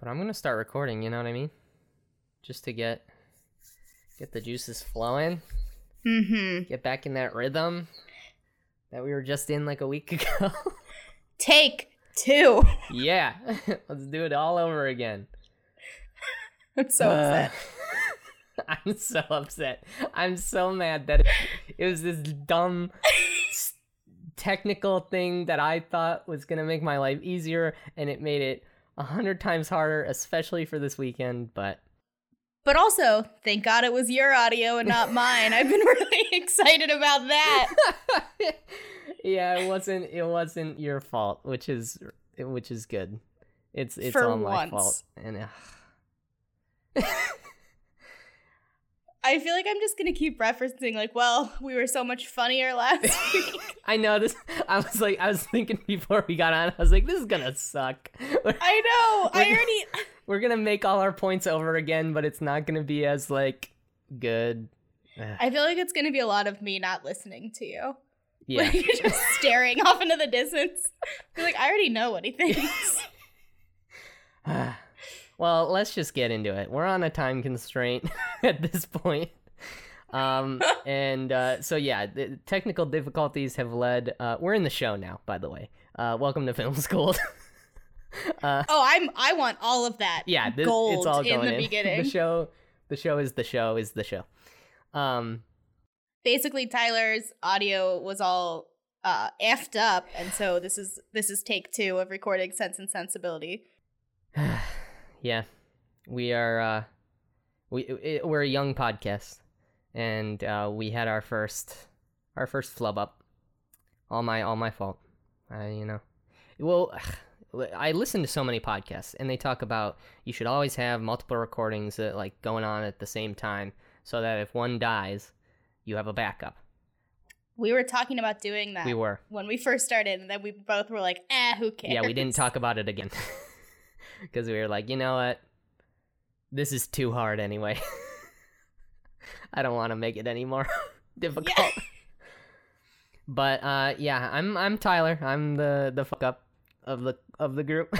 But I'm gonna start recording. You know what I mean? Just to get get the juices flowing, Mm-hmm. get back in that rhythm that we were just in like a week ago. Take two. yeah, let's do it all over again. I'm so Uh, upset. I'm so upset. I'm so mad that it, it was this dumb technical thing that I thought was gonna make my life easier, and it made it a hundred times harder, especially for this weekend. But But also, thank God it was your audio and not mine. I've been really excited about that. yeah, it wasn't. It wasn't your fault, which is which is good. It's it's For all my once. fault, and uh, I feel like I'm just gonna keep referencing, like, well, we were so much funnier last week. I know this. I was like, I was thinking before we got on. I was like, this is gonna suck. I know. I already. We're gonna make all our points over again, but it's not gonna be as like good. I feel like it's gonna be a lot of me not listening to you. yeah, Like, just staring off into the distance. Like, I already know what he thinks. Well, let's just get into it. We're on a time constraint at this point. Um, and uh, so yeah, the technical difficulties have led. Uh, we're in the show now, by the way. Uh, welcome to Film School. uh, Oh, I'm. I want all of that. yeah, this, gold it's all in the in. beginning. The show, the show is the show is the show. Um, basically Tyler's audio was all uh effed up and so this is this is take 2 of recording Sense and Sensibility. yeah, we are. Uh, we we're a young podcast, and uh, we had our first our first flub up. All my all my fault. Uh, you know, well. I listen to so many podcasts, and they talk about you should always have multiple recordings that like going on at the same time, so that if one dies, you have a backup. We were talking about doing that We were, when we first started and then we both were like, "Eh, who cares?" yeah, we didn't talk about it again because we were like, you know what, this is too hard anyway. I don't want to make it any more difficult. But uh, yeah, I'm I'm Tyler. I'm the the fuck up of the of the group.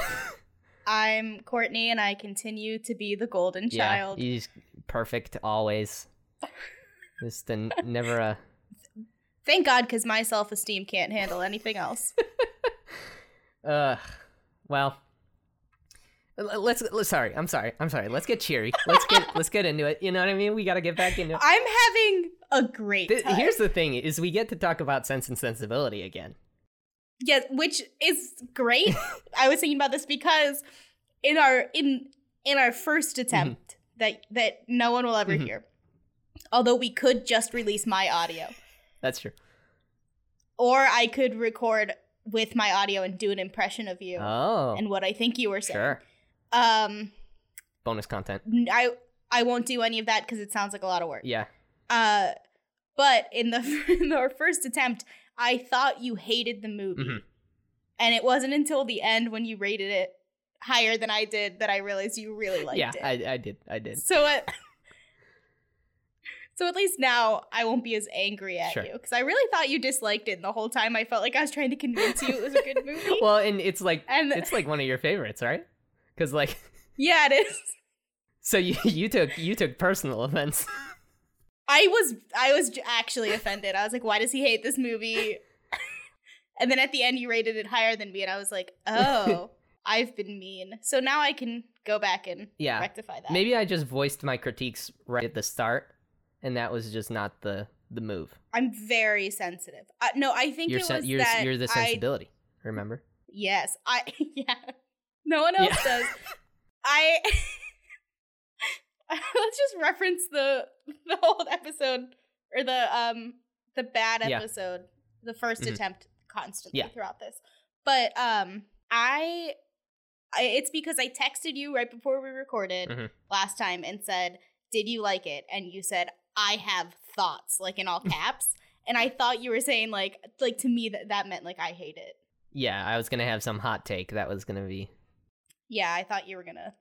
I'm Courtney and I continue to be the golden yeah, child. he's perfect always. Just a, never a Thank God cuz my self-esteem can't handle anything else. uh. Well, let's, let's. Sorry, I'm sorry. I'm sorry. Let's get cheery. Let's get let's get into it. You know what I mean? We got to get back into it. I'm having a great Th- time. here's the thing: is we get to talk about Sense and Sensibility again. Yeah, which is great. I was thinking about this because in our in in our first attempt that that no one will ever Mhm. hear. Although we could just release my audio That's true. or I could record with my audio and do an impression of you Oh, and what I think you were saying. sure. Um Bonus content. I I won't do any of that cuz it sounds like a lot of work. Yeah. Uh but in the in our first attempt, I thought you hated the movie. Mhm. And it wasn't until the end when you rated it higher than I did that I realized you really liked yeah, it. I, I did. I did. so at So at least now I won't be as angry at Sure. you cuz I really thought you disliked it and the whole time I felt like I was trying to convince you it was a good movie. Well, and it's like and it's like one of your favorites, right? Because like, yeah, it is. so you you took you took personal offense. I was I was actually offended. I was like, why does he hate this movie? and then at the end, you rated it higher than me, and I was like, oh, I've been mean. So now I can go back and Yeah. rectify that. Maybe I just voiced my critiques right at the start, and that was just not the the move. I'm very sensitive. Uh, no, I think You're it sen- was you're that you're the I- sensibility. Remember? yes, I yeah. No one else Yeah. does. I let's just reference the the old episode or the um the bad Yeah. episode, the 1st Mhm. attempt constantly Yeah. throughout this. But um I I it's because I texted you right before we recorded Mhm. last time and said, "Did you like it?" and you said, "I have thoughts," like in all caps. and I thought you were saying like like to me that that meant like I hate it. Yeah, I was gonna have some hot take that was gonna be Yeah, I thought you were to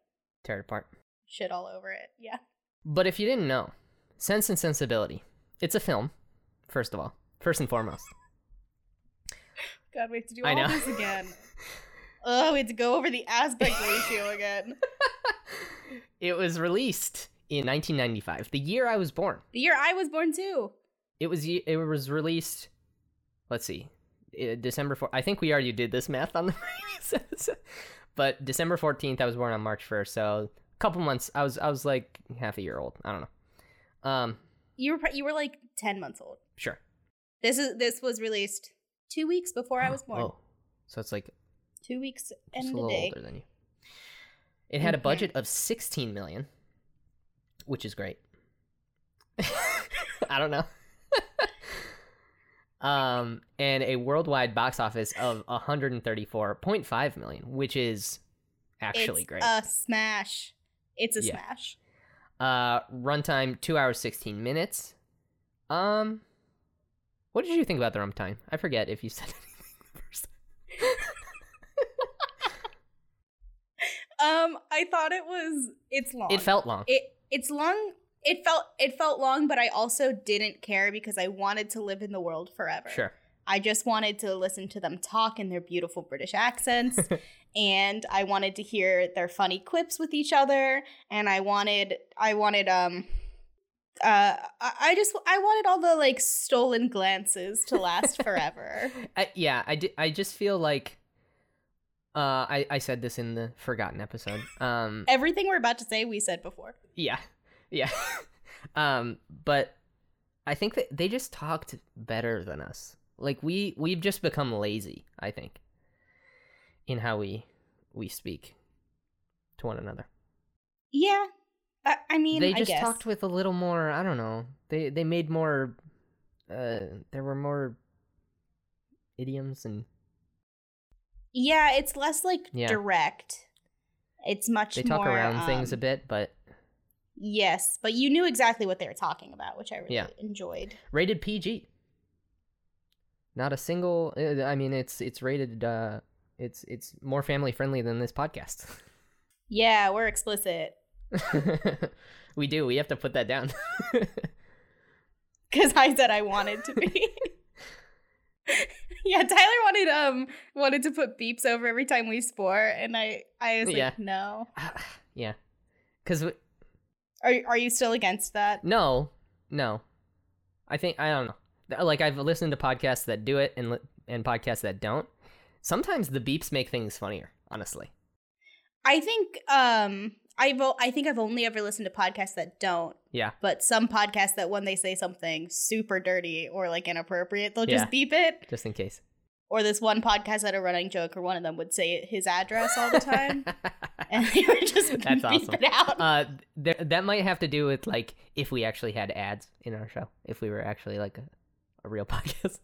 tear it apart. shit all over it. Yeah. But if you didn't know, Sense and Sensibility, it's a film. First of all, first and foremost. God, we have to do all this again. Oh, we had to go over the aspect ratio again. It was released in 1995, the year I was born. The year I was born too. It was it was released. Let's see, uh, December 4th. I think we already did this math on the previous episode, but December 14th. I was born on March 1st, so a couple months. I was I was like half a year old. I don't know. Um, You were you were like ten months old. sure. This is this was released two weeks before I was born. Oh, so it's like Two weeks and a little day. older than you. It had a budget of 16 million, which is great. I don't know. um, and a worldwide box office of 134.5 million, which is actually it's great. A smash. It's a Yeah. smash. Uh, runtime two hours 16 minutes. Um, what did you think about the runtime? I forget if you said anything first. Um, I thought it was it's long. It felt long. it it's long. It felt it felt long, but I also didn't care because I wanted to live in the world forever. Sure. I just wanted to listen to them talk in their beautiful British accents. and I wanted to hear their funny quips with each other. And I wanted I wanted um uh I just I wanted all the like stolen glances to last forever. I, yeah, I, di- I just feel like uh I, I said this in the forgotten episode. Um Everything we're about to say we said before. yeah. Yeah. um but I think that they just talked better than us. Like we we've just become lazy, I think, in how we we speak to one another. Yeah. I, I mean, they just talked with a little more, I don't know. They they made more uh there were more idioms and Yeah, it's less like Yeah. direct. It's much more. they talk more around things a um, bit, but Yes, but you knew exactly what they were talking about, which I really Yeah. enjoyed. rated PG. Not a single. uh, I mean, it's it's rated. uh It's it's more family friendly than this podcast. Yeah, we're explicit we do. We have to put that down. because I said I wanted to be. yeah, Tyler wanted um wanted to put beeps over every time we swore, and I I was like, Yeah. no. yeah, because Are are you still against that? no, no. I think I don't know. Like I've listened to podcasts that do it and and podcasts that don't. Sometimes the beeps make things funnier. Honestly. I think um I've I think I've only ever listened to podcasts that don't. Yeah. But some podcasts that when they say something super dirty or like inappropriate, they'll just Yeah. beep it. Just in case. Or this one podcast had a running joke, or one of them would say his address all the time, and they would just That's awesome. it out. uh there, that might have to do with like if we actually had ads in our show if we were actually like a, a real podcast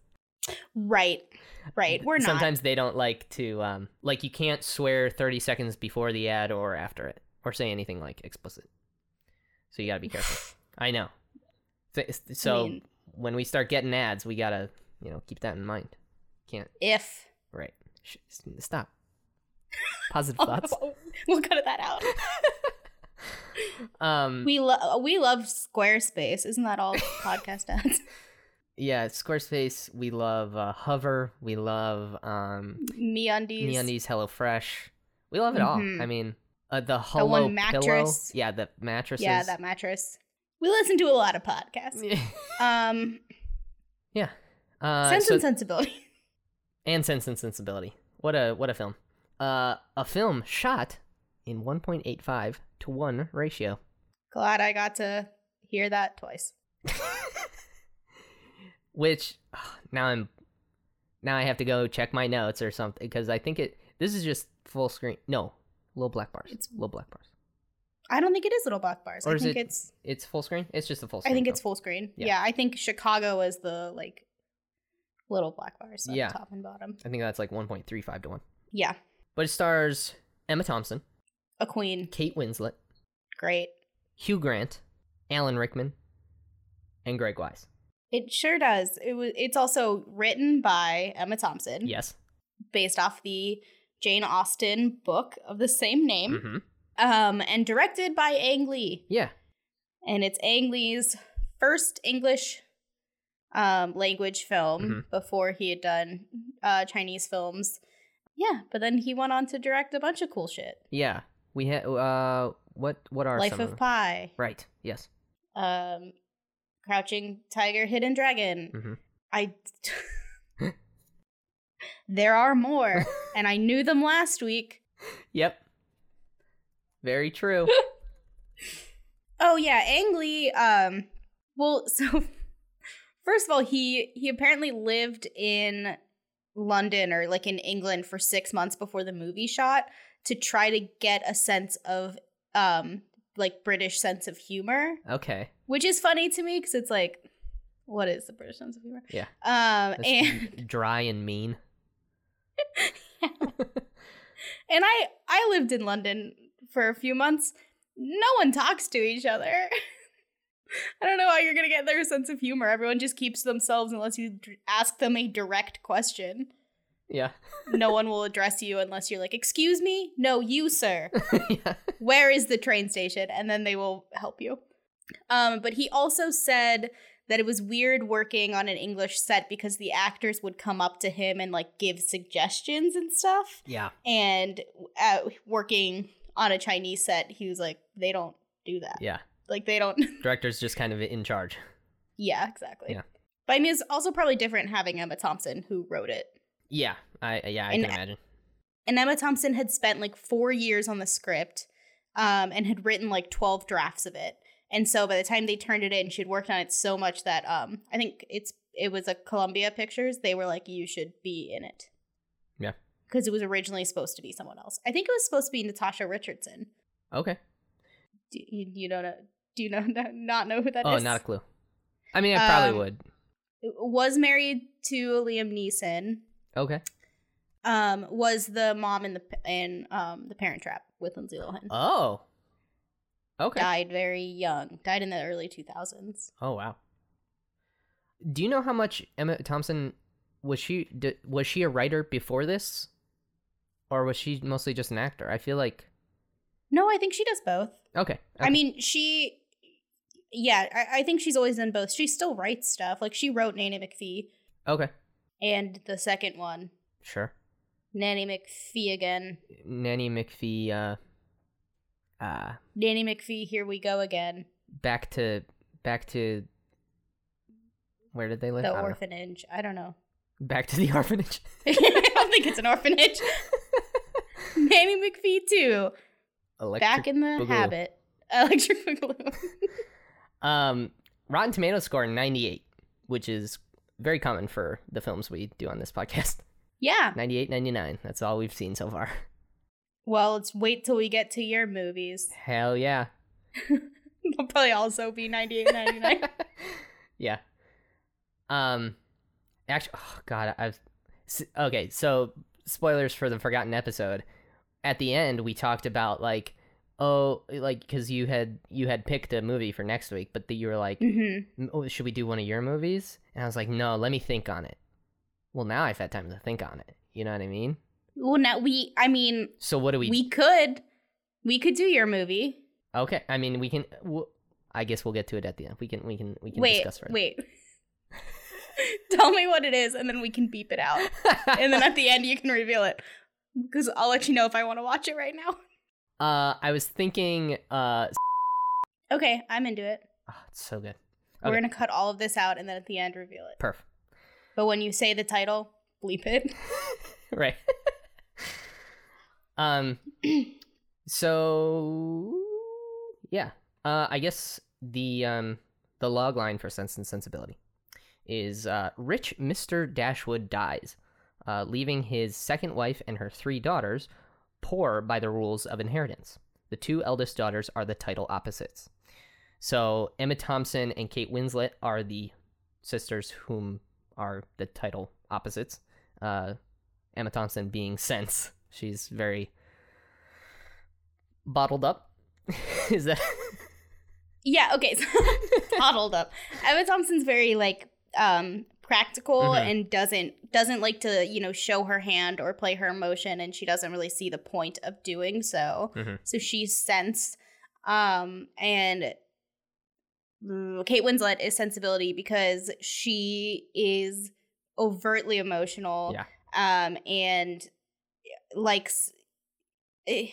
right, right. We're not. sometimes they don't like to um like you can't swear 30 seconds before the ad or after it or say anything like explicit so you gotta be careful i know Th- so mean- when we start getting ads we gotta you know keep that in mind can't if right stop positive thoughts we'll cut that out. um We love we love Squarespace. Isn't that all podcast ads? yeah squarespace we love uh, hover we love um MeUndies. MeUndies, HelloFresh. We love it all. Mhm. I mean, uh, the Hello Pillow. mattress. Yeah, the mattress. Yeah, that mattress. We listen to a lot of podcasts. Um, yeah. Uh, Sense so- and Sensibility. And Sense and Sensibility. What a what a film. Uh, a film shot in 1.85 to one ratio. Glad I got to hear that twice. Which now I'm now I have to go check my notes or something because I think it this is just full screen. No, little black bars. It's- little black bars. I don't think it is little black bars. Or I think it it's It's full screen. It's just a full I think it's full screen. Yeah. Yeah. I think Chicago is the like little black bars Yeah. top and bottom. I think that's like 1.35 to one. Yeah. But it stars Emma Thompson, A queen. Kate Winslet, Great. Hugh Grant, Alan Rickman, and Greg Wise. It sure does. It was it's also written by Emma Thompson. Yes. Based off the Jane Austen book of the same name. hmm Um and directed by Ang Lee. Yeah. and it's Ang Lee's first English um, language film Mhm. before he had done uh, Chinese films. Yeah, but then he went on to direct a bunch of cool shit. Yeah, we had. Uh, what what are Life of them? Pi, Right. Yes. um, Crouching Tiger, Hidden Dragon. Mhm. I. there are more, and I knew them last week. Yep. Very true. Oh yeah, Ang Lee. Um, well, so first of all, he he apparently lived in London or like in England for six months before the movie shot to try to get a sense of um like British sense of humor, Okay. which is funny to me because it's like, what is the British sense of humor? Yeah. Um, That's and dry and mean. and I I lived in London for a few months. No one talks to each other. I don't know how you're gonna get their sense of humor. Everyone just keeps to themselves unless you d- ask them a direct question. Yeah. No one will address you unless you're like, "Excuse me, no, you, sir. yeah. Where is the train station?" And then they will help you. Um, but he also said that it was weird working on an English set because the actors would come up to him and like give suggestions and stuff Yeah. and uh, working on a Chinese set, he was like, they don't do that. Yeah. Like they don't. Director's just kind of in charge. yeah, exactly. Yeah. But I mean, it's also probably different having Emma Thompson who wrote it. Yeah. I yeah I And- can imagine. And Emma Thompson had spent like four years on the script, um, and had written like twelve drafts of it. And so by the time they turned it in, she'd worked on it so much that um, I think it's it was a Columbia Pictures. They were like, you should be in it. Yeah. Because it was originally supposed to be someone else. I think it was supposed to be Natasha Richardson. Okay. Do you, you don't know? Do you know not know who that is? oh, not a clue. I mean, I probably Um, would. Was married to Liam Neeson. Okay. Um, was the mom in the in um the Parent Trap with Lindsay Lohan. Oh. Okay. Died very young. Died in the early two thousands. Oh wow. Do you know how much Emma Thompson was she d- was she a writer before this, or was she mostly just an actor? I feel like No, I think she does both. okay. I mean, she. Yeah, I, I think she's always done both. She still writes stuff. Like she wrote Nanny McPhee okay, and the second one, sure. Nanny McPhee again. Nanny McPhee. Uh, uh, Nanny McPhee, here we go again. back to back to. Where did they live? The I don't know. orphanage. I don't know. Back to the orphanage. I don't think it's an orphanage. Nanny McPhee too. Electric Back in the Boogaloo. habit. Electric Boogaloo. Um, Rotten Tomato score ninety eight, which is very common for the films we do on this podcast. yeah. 98, 99. That's all we've seen so far. Well, let's wait till we get to your movies. Hell yeah. They'll probably also be 98, 99. yeah. Um, actually, oh god, I've okay. So spoilers for the forgotten episode. At the end, we talked about like, oh, like because you had you had picked a movie for next week, but the, you were like, hmm oh, should we do one of your movies? And I was like, no, let me think on it. Well, now I've had time to think on it. You know what I mean? Well, now we, I mean, So what do we? we, could, we could do your movie. okay, I mean, we can. we I guess we'll get to it at the end. We can. We can. We can Wait, discuss further. wait. Tell me what it is, and then we can beep it out. and then at the end, you can reveal it. Because I'll let you know if I want to watch it right now. Uh, I was thinking, uh, Okay, I'm into it. oh, it's so good. We're gonna cut all of this out, and then at the end, reveal it. Perf. But when you say the title, bleep it. right. um. So yeah. Uh, I guess the um the log line for Sense and Sensibility is uh, rich Mister Dashwood dies, uh, leaving his second wife and her three daughters poor by the rules of inheritance. The two eldest daughters are the title opposites. So Emma Thompson and Kate Winslet are the sisters whom are the title opposites. Uh, Emma Thompson being Sense. She's very bottled up. Is that Yeah, okay. So bottled up. Emma Thompson's very like um practical Mhm. and doesn't doesn't like to, you know, show her hand or play her emotion and she doesn't really see the point of doing so. Mhm. So she's sense. Um and mm, Kate Winslet is sensibility because she is overtly emotional. Yeah. Um and likes eh,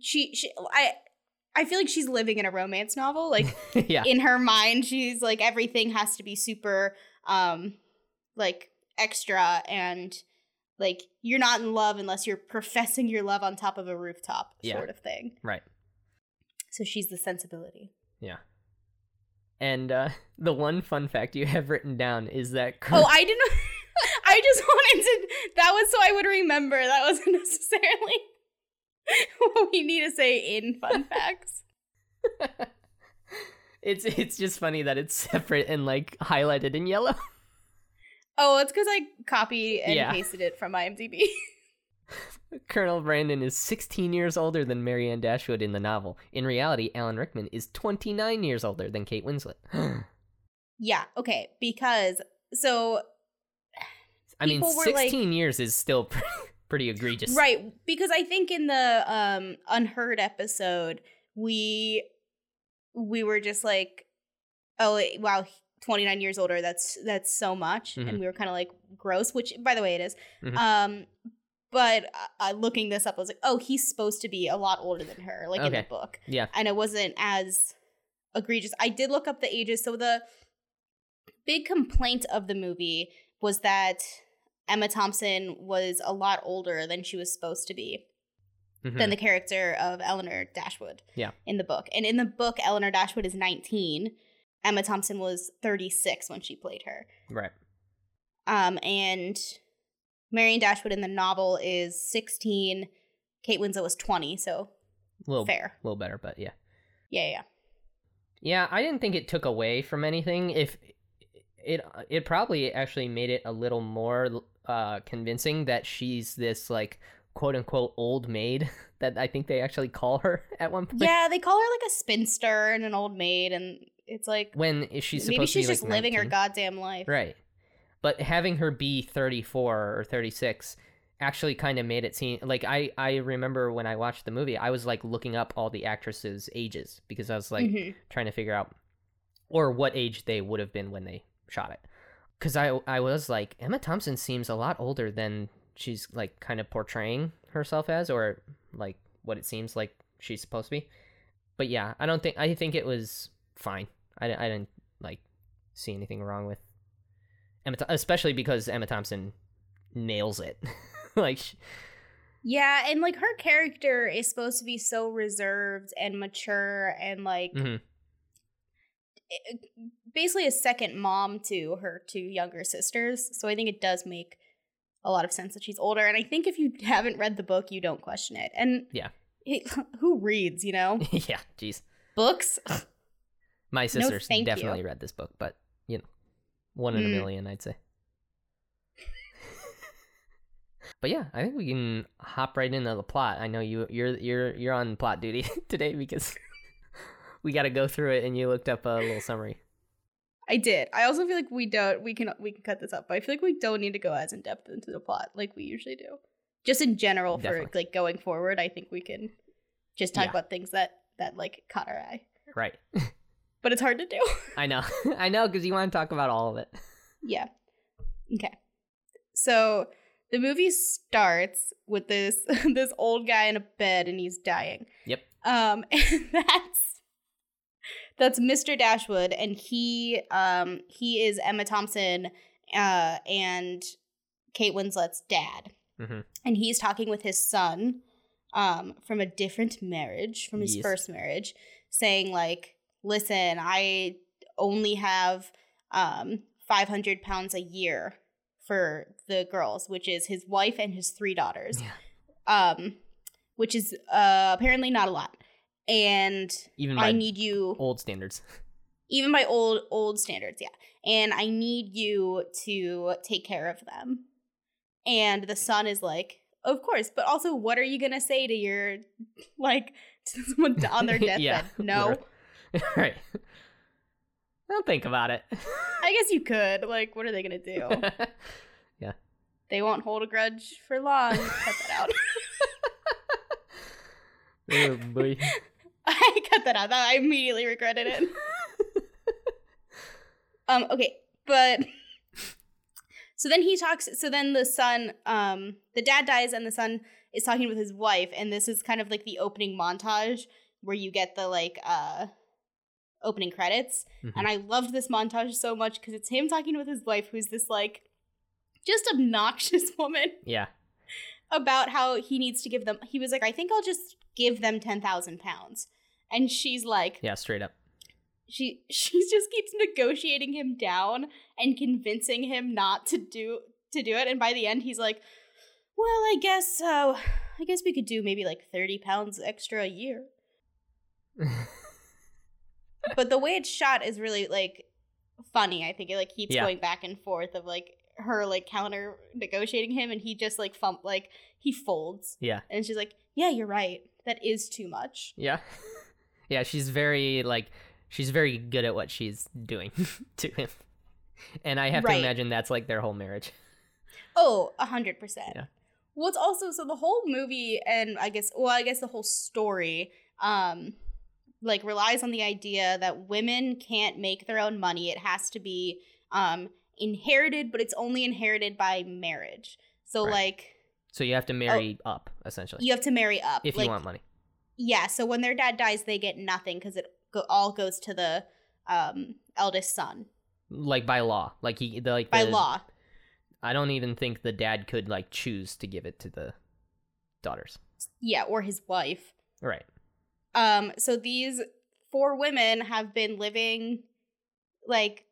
she, she I I feel like she's living in a romance novel. Like yeah. in her mind, she's like everything has to be super um like extra and like you're not in love unless you're professing your love on top of a rooftop Yeah. sort of thing. Right. So she's the sensibility. Yeah. And uh, the one fun fact you have written down is that Oh, I didn't I just wanted to that was so I would remember. That wasn't necessarily what we need to say in fun facts. It's it's just funny that it's separate and like highlighted in yellow. Oh, it's because I copied and Yeah. pasted it from IMDb. Colonel Brandon is 16 years older than Marianne Dashwood in the novel. In reality, Alan Rickman is 29 years older than Kate Winslet. yeah, okay. Because so I mean, People were, like- 16 years is still pretty, pretty egregious. Right, because I think in the um unheard episode we we were just like oh wow 29 years older that's that's so much Mhm. and we were kind of like gross which by the way it is. Mhm. Um but uh, looking this up I was like oh he's supposed to be a lot older than her like in the book. Yeah. And it wasn't as egregious. I did look up the ages so the big complaint of the movie was that Emma Thompson was a lot older than she was supposed to be Mhm. than the character of Elinor Dashwood. Yeah. In the book. And in the book, Elinor Dashwood is 19. Emma Thompson was 36 when she played her. Right. Um, and Marianne Dashwood in the novel is 16. Kate Winslet was 20, so A little, fair. A little better, but yeah. Yeah, yeah. Yeah, I didn't think it took away from anything. If it it probably actually made it a little more uh convincing that she's this like quote unquote old maid that I think they actually call her at one point. Yeah, they call her like a spinster and an old maid, and it's like When is she supposed maybe she's just like living her goddamn life. Right. But having her be 34 or 36 actually kind of made it seem like I I remember when I watched the movie, I was like looking up all the actresses' ages because I was like Mhm. trying to figure out or what age they would have been when they shot it. Cuz I I was like Emma Thompson seems a lot older than she's like kind of portraying herself as or like what it seems like she's supposed to be. But yeah, I don't think I think it was fine. I, I didn't like see anything wrong with Emma, especially because Emma Thompson nails it. like, sh- Yeah, and like her character is supposed to be so reserved and mature and like mhm. basically a second mom to her two younger sisters. So I think it does make a lot of sense that she's older. And I think if you haven't read the book, you don't question it. And Yeah. it- who reads, you know? yeah, jeez. Books? My sisters you. definitely read this book, but you know, one in a Mm. million, I'd say. but yeah, I think we can hop right into the plot. I know you you're you're you're on plot duty today because we got to go through it, and you looked up a little summary. I did. I also feel like we don't we can we can cut this up, but I feel like we don't need to go as in depth into the plot like we usually do. Just in general for Definitely. like going forward, I think we can just talk Yeah. about things that that like caught our eye. Right. But it's hard to do. I know. I know because you want to talk about all of it. Yeah. Okay. So the movie starts with this this old guy in a bed and he's dying. Yep. Um and that's that's Mr. Dashwood and he um he is Emma Thompson uh and Kate Winslet's dad. Mhm. And he's talking with his son um from a different marriage, from his Yes. first marriage, saying like, "Listen, I only have um 500 pounds a year for the girls, which is his wife and his three daughters. Yeah. Um which is uh apparently not a lot. And Even I need you old standards. even by old old standards, yeah. And I need you to take care of them. And the son is like, "Of course, but also what are you going to say to your like to someone on their deathbed? Yeah, no. right. Don't think about it. I guess you could. Like what are they going to do? Yeah. They won't hold a grudge for long. Cut that out. oh boy. I cut that out. I immediately regretted it. um. Okay, but so then he talks. So then the son, um, the dad dies, and the son is talking with his wife, and this is kind of like the opening montage where you get the like uh opening credits. Mhm. And I loved this montage so much because it's him talking with his wife, who's this like just obnoxious woman Yeah. about how he needs to give them. He was like, I think I'll just give them ten thousand pounds, and she's like, Yeah. Straight up. she she just keeps negotiating him down and convincing him not to do to do it. And by the end, he's like, well, I guess uh, I guess we could do maybe like thirty pounds extra a year. but the way it's shot is really like funny. I think it like keeps Yeah. going back and forth of like her like counter negotiating him, and he just like fump like he folds, yeah. and she's like, "Yeah, you're right. That is too much." Yeah. Yeah. She's very like she's very good at what she's doing to him, and I have Right. to imagine that's like their whole marriage. Oh, a hundred percent. Yeah. it's also so the whole movie and I guess well I guess the whole story um like relies on the idea that women can't make their own money. It has to be um inherited, but it's only inherited by marriage. So Right. like So you have to marry up essentially you have to marry up. if like, you want money. Yeah, so when their dad dies, they get nothing because it go- all goes to the um eldest son Like by law, like he the, like by the- law. I don't even think the dad could like choose to give it to the daughters. Yeah, or his wife. Right. Um, so these four women have been living like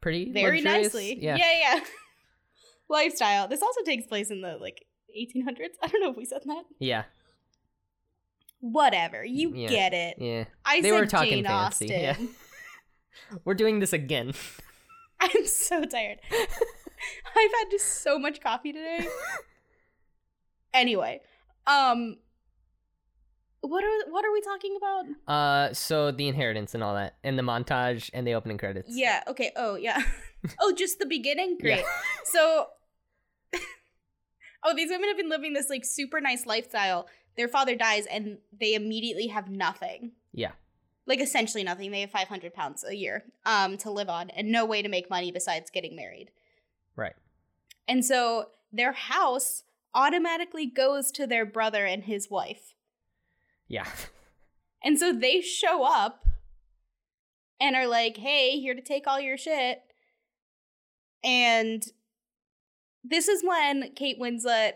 Pretty very luxurious. nicely. Yeah. yeah, yeah. Lifestyle. This also takes place in the like 1800s. I don't know if we said that. Yeah. Whatever. You Yeah. get it. Yeah. I They were talking Jane fancy, Austen. yeah. We're doing this again. I'm so tired. I've had just so much coffee today. anyway, um what are what are we talking about? Uh so the inheritance and all that and the montage and the opening credits. Yeah, okay. Oh, yeah. oh, just the beginning? Yeah. Great. So Oh, these women have been living this like super nice lifestyle. Their father dies and they immediately have nothing. Yeah. Like essentially nothing. They have 500 pounds a year um to live on and no way to make money besides getting married. Right. And so their house automatically goes to their brother and his wife. Yeah. And so they show up and are like, hey, here to take all your shit. And this is when Kate Winslet,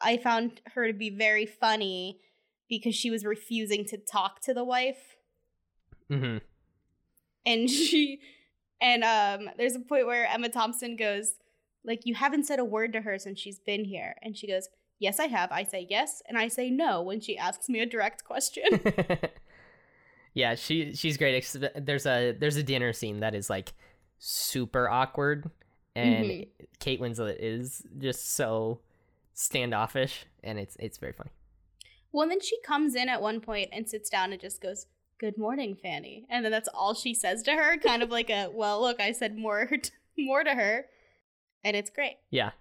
I found her to be very funny because she was refusing to talk to the wife. Mhm. And she, and um, there's a point where Emma Thompson goes, like, you haven't said a word to her since she's been here. And she goes, yes, I have. I say yes, and I say no when she asks me a direct question. yeah, she she's great. There's a there's a dinner scene that is like super awkward and Mhm. Kate Winslet is just so standoffish and it's it's very funny. Well, then she comes in at one point and sits down and just goes, "Good morning, Fanny," and then that's all she says to her, kind of like a, "Well, look, I said more, more to her," and it's great. Yeah.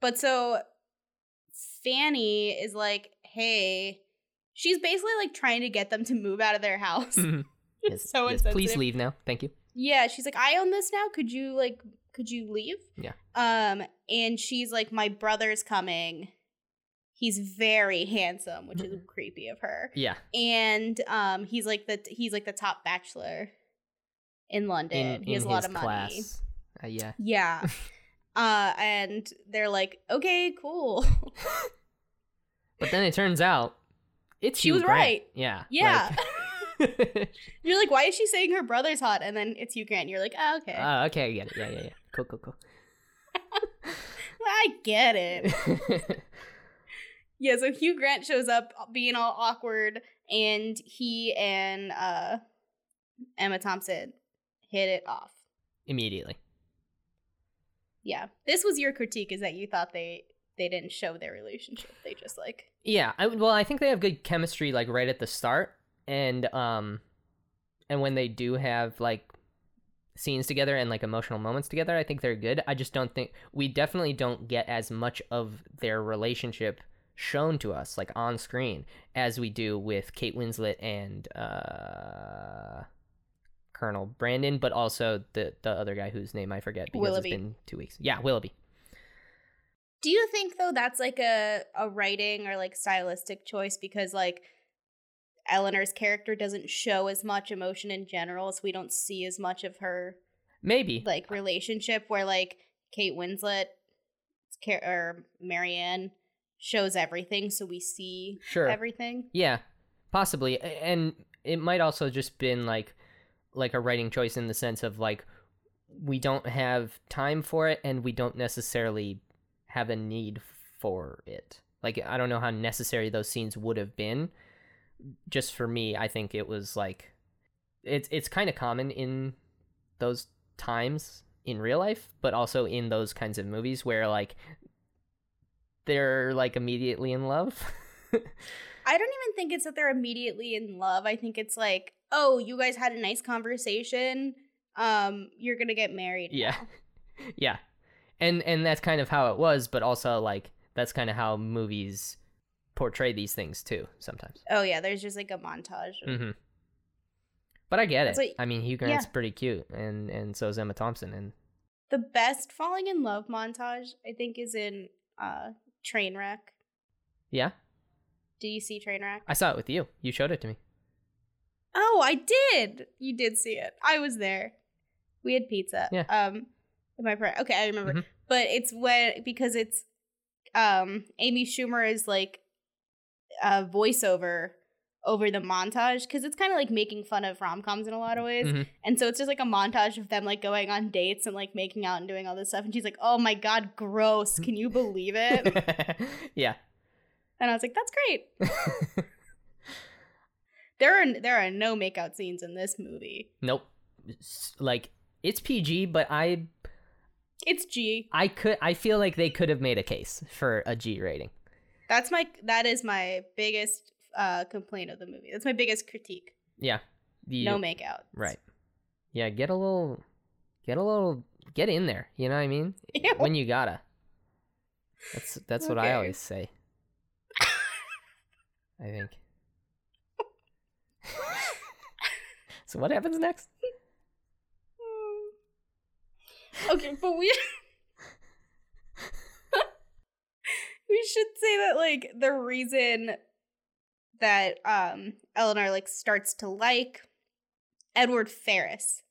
But so Fanny is like, "Hey," she's basically like trying to get them to move out of their house. Mhm. it's so yes, please leave now. Thank you. Yeah, she's like, I own this now. Could you like could you leave? Yeah. Um, and she's like, My brother's coming. He's very handsome, which is creepy of her. Yeah. And um he's like the he's like the top bachelor in London. In, he has a lot of money. Uh, yeah. Yeah. uh and they're like, Okay, cool. But then it turns out it's She Hugh was Grant. right. Yeah. Yeah. like- You're like, why is she saying her brother's hot? And then it's Hugh Grant. You're like, oh, okay. uh, okay, I get it. Yeah, yeah, yeah. Cool, cool, cool. I get it. Yeah, so Hugh Grant shows up being all awkward, and he and uh, Emma Thompson hit it off. Immediately. Yeah, this was your critique: is that you thought they they didn't show their relationship; they just like Yeah, I, well, I think they have good chemistry like right at the start, and um, and when they do have like scenes together and like emotional moments together, I think they're good. I just don't think we definitely don't get as much of their relationship shown to us like on screen as we do with Kate Winslet and uh Colonel Brandon, but also the the other guy whose name I forget because Willoughby. it's been two weeks. Yeah, Willoughby. Do you think though that's like a a writing or like stylistic choice because like Elinor's character doesn't show as much emotion in general, so we don't see as much of her Maybe. like relationship where like Kate Winslet or Marianne shows everything, so we see Sure. everything. Yeah, possibly, and it might also just been like like a writing choice in the sense of like we don't have time for it and we don't necessarily have a need for it. Like I don't know how necessary those scenes would have been. Just for me, I think it was like it's it's kind of common in those times in real life, but also in those kinds of movies where like they're like immediately in love. I don't even think it's that they're immediately in love. I think it's like, oh, you guys had a nice conversation. Um, you're gonna get married. Yeah. now." yeah and and that's kind of how it was but also like that's kind of how movies portray these things too sometimes Oh yeah, there's just like a montage. of- hmm but i get it what- i mean hugh grant's yeah. pretty cute and and so is emma thompson and The best falling in love montage, I think, is in uh Trainwreck. yeah Do you see Trainwreck? i saw it with you you showed it to me Oh, I did. You did see it. I was there. We had pizza. Yeah. Um, in my parent. Okay, I remember. Mhm. But it's when because it's um Amy Schumer is like a voiceover over the montage because it's kind of like making fun of rom coms in a lot of ways. Mhm. And so it's just like a montage of them like going on dates and like making out and doing all this stuff. And she's like, "Oh my god, gross! Can you believe it?" yeah and I was like, "That's great." There are there are no makeout scenes in this movie. nope like it's pg but i It's G. i could i feel like they could have made a case for a g rating That's my that is my biggest uh complaint of the movie. That's my biggest critique. yeah. The, No makeout. right. Yeah get a little get a little get in there you know what i mean? When you gotta. That's that's what i always say. I think. So what happens next? Okay, but we we should say that like the reason that um Elinor like starts to like Edward Ferrars.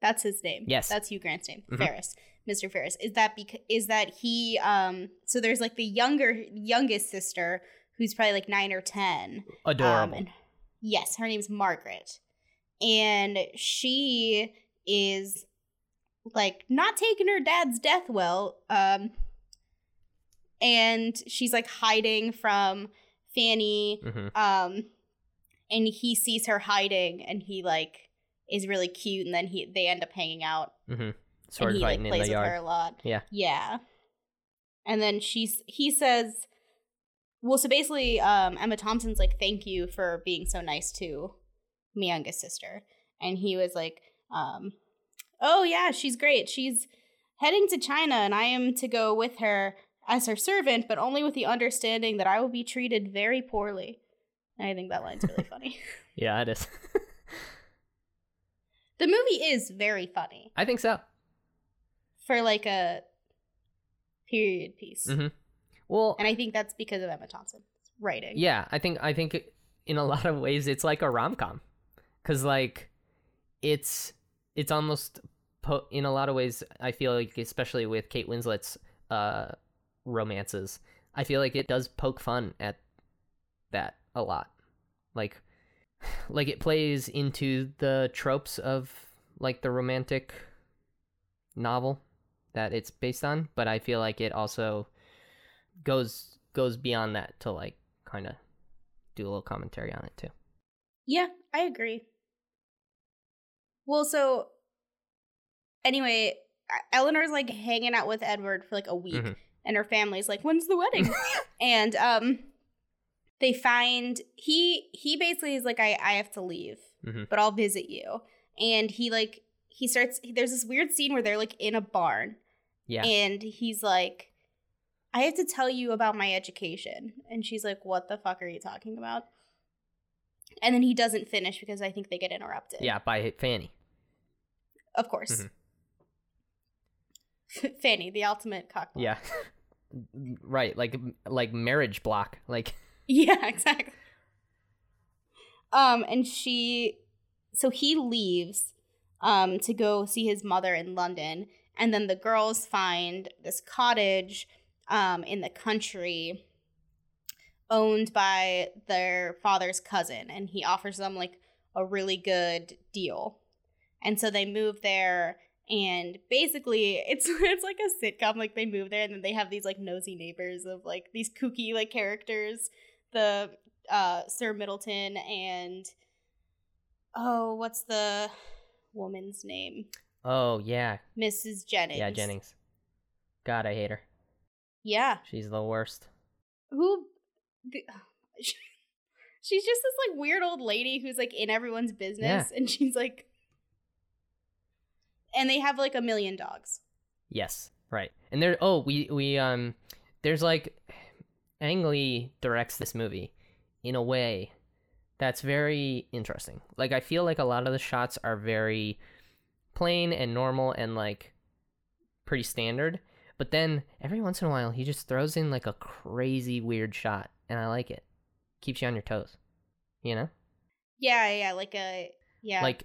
That's his name. Yes. That's Hugh Grant's name. Mhm. Ferrars. Mr. Ferrars. Is that because is that he um so there's like the younger youngest sister who's probably like 9 or 10 adorable Um, and- yes, her name's Margaret. And she is like not taking her dad's death well. Um and she's like hiding from Fanny. hmm Um and he sees her hiding and he like is really cute and then he they end up hanging out hmm sword and he like in plays the with her yard a lot. Yeah. Yeah. And then she's he says well so basically um Emma Thompson's like thank you for being so nice to my youngest sister. And he was like um oh yeah, she's great. She's heading to China and I am to go with her as her servant, but only with the understanding that I will be treated very poorly. And I think that line's really funny. yeah it is The movie is very funny i think so for like a period piece. Mhm. well And I think that's because of Emma Thompson's writing. Yeah, I think I think it- in a lot of ways it's like a rom com, because like it's it's almost po- in a lot of ways I feel like especially with Kate Winslet's uh romances, I feel like it does poke fun at that a lot, like like it plays into the tropes of like the romantic novel that it's based on, but I feel like it also goes goes beyond that to like kind of do a little commentary on it too. Yeah, I agree. Well, so anyway, Elinor's like hanging out with Edward for like a week, Mhm. And her family's like, "When's the wedding?" and um, they find he he basically is like, "I I have to leave, Mhm. but I'll visit you." And he like he starts. There's this weird scene where they're like in a barn, Yeah. and he's like, I have to tell you about my education. And she's like, What the fuck are you talking about? And then he doesn't finish because I think they get interrupted. yeah, by Fanny. Of course. Mhm. Fanny, the ultimate cockblock. Yeah. right, like like marriage block. Like Yeah, exactly. Um, and she, so he leaves, um, to go see his mother in London, and then the girls find this cottage, um, in the country, owned by their father's cousin, and he offers them like a really good deal, and so they move there. And basically, it's it's like a sitcom. Like they move there, and then they have these like nosy neighbors of like these kooky like characters the uh Sir Middleton and oh, what's the woman's name? oh yeah, Mrs. Jennings. yeah Jennings. God, I hate her. Yeah. She's the worst. Who the, She's just this like weird old lady who's like in everyone's business and she's like and they have like a million dogs. Yes, right. And there oh, we we um there's like Ang Lee directs this movie in a way that's very interesting. Like I feel like a lot of the shots are very plain and normal and like pretty standard, but then every once in a while he just throws in like a crazy weird shot and I like it. Keeps you on your toes. You know? Yeah, yeah, like a yeah. Like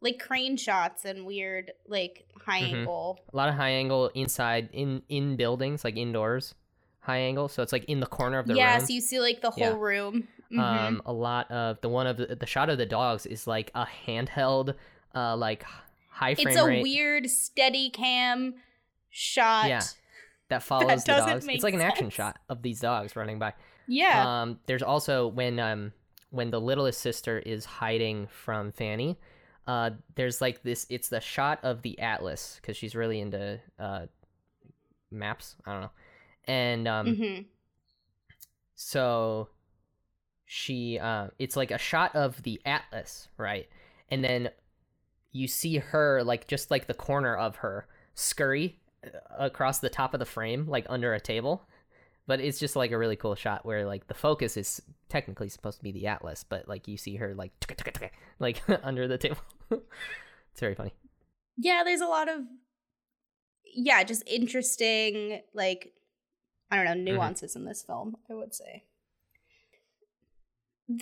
like crane shots and weird like high Mhm. angle. a lot of high angle inside in in buildings like indoors high angle so it's like in the corner of the yeah, room so you see like the whole Yeah. room. Mhm. um a lot of the one of the, the shot of the dogs is like a handheld uh like high frame it's a rate weird steady cam shot. Yeah. that follows the dogs it's like an action sense. shot of these dogs running by Yeah. um there's also when um when the littlest sister is hiding from fanny uh there's like this it's the shot of the atlas because she's really into uh maps i don't know. And um hmm so she uh it's like a shot of the atlas right? And then you see her like just like the corner of her scurry uh, across the top of the frame like under a table but it's just like a really cool shot where like the focus is technically supposed to be the atlas but like you see her like like under the table it's very funny Yeah, there's a lot of yeah, just interesting like I don't know, Mm-hmm. nuances in this film, I would say.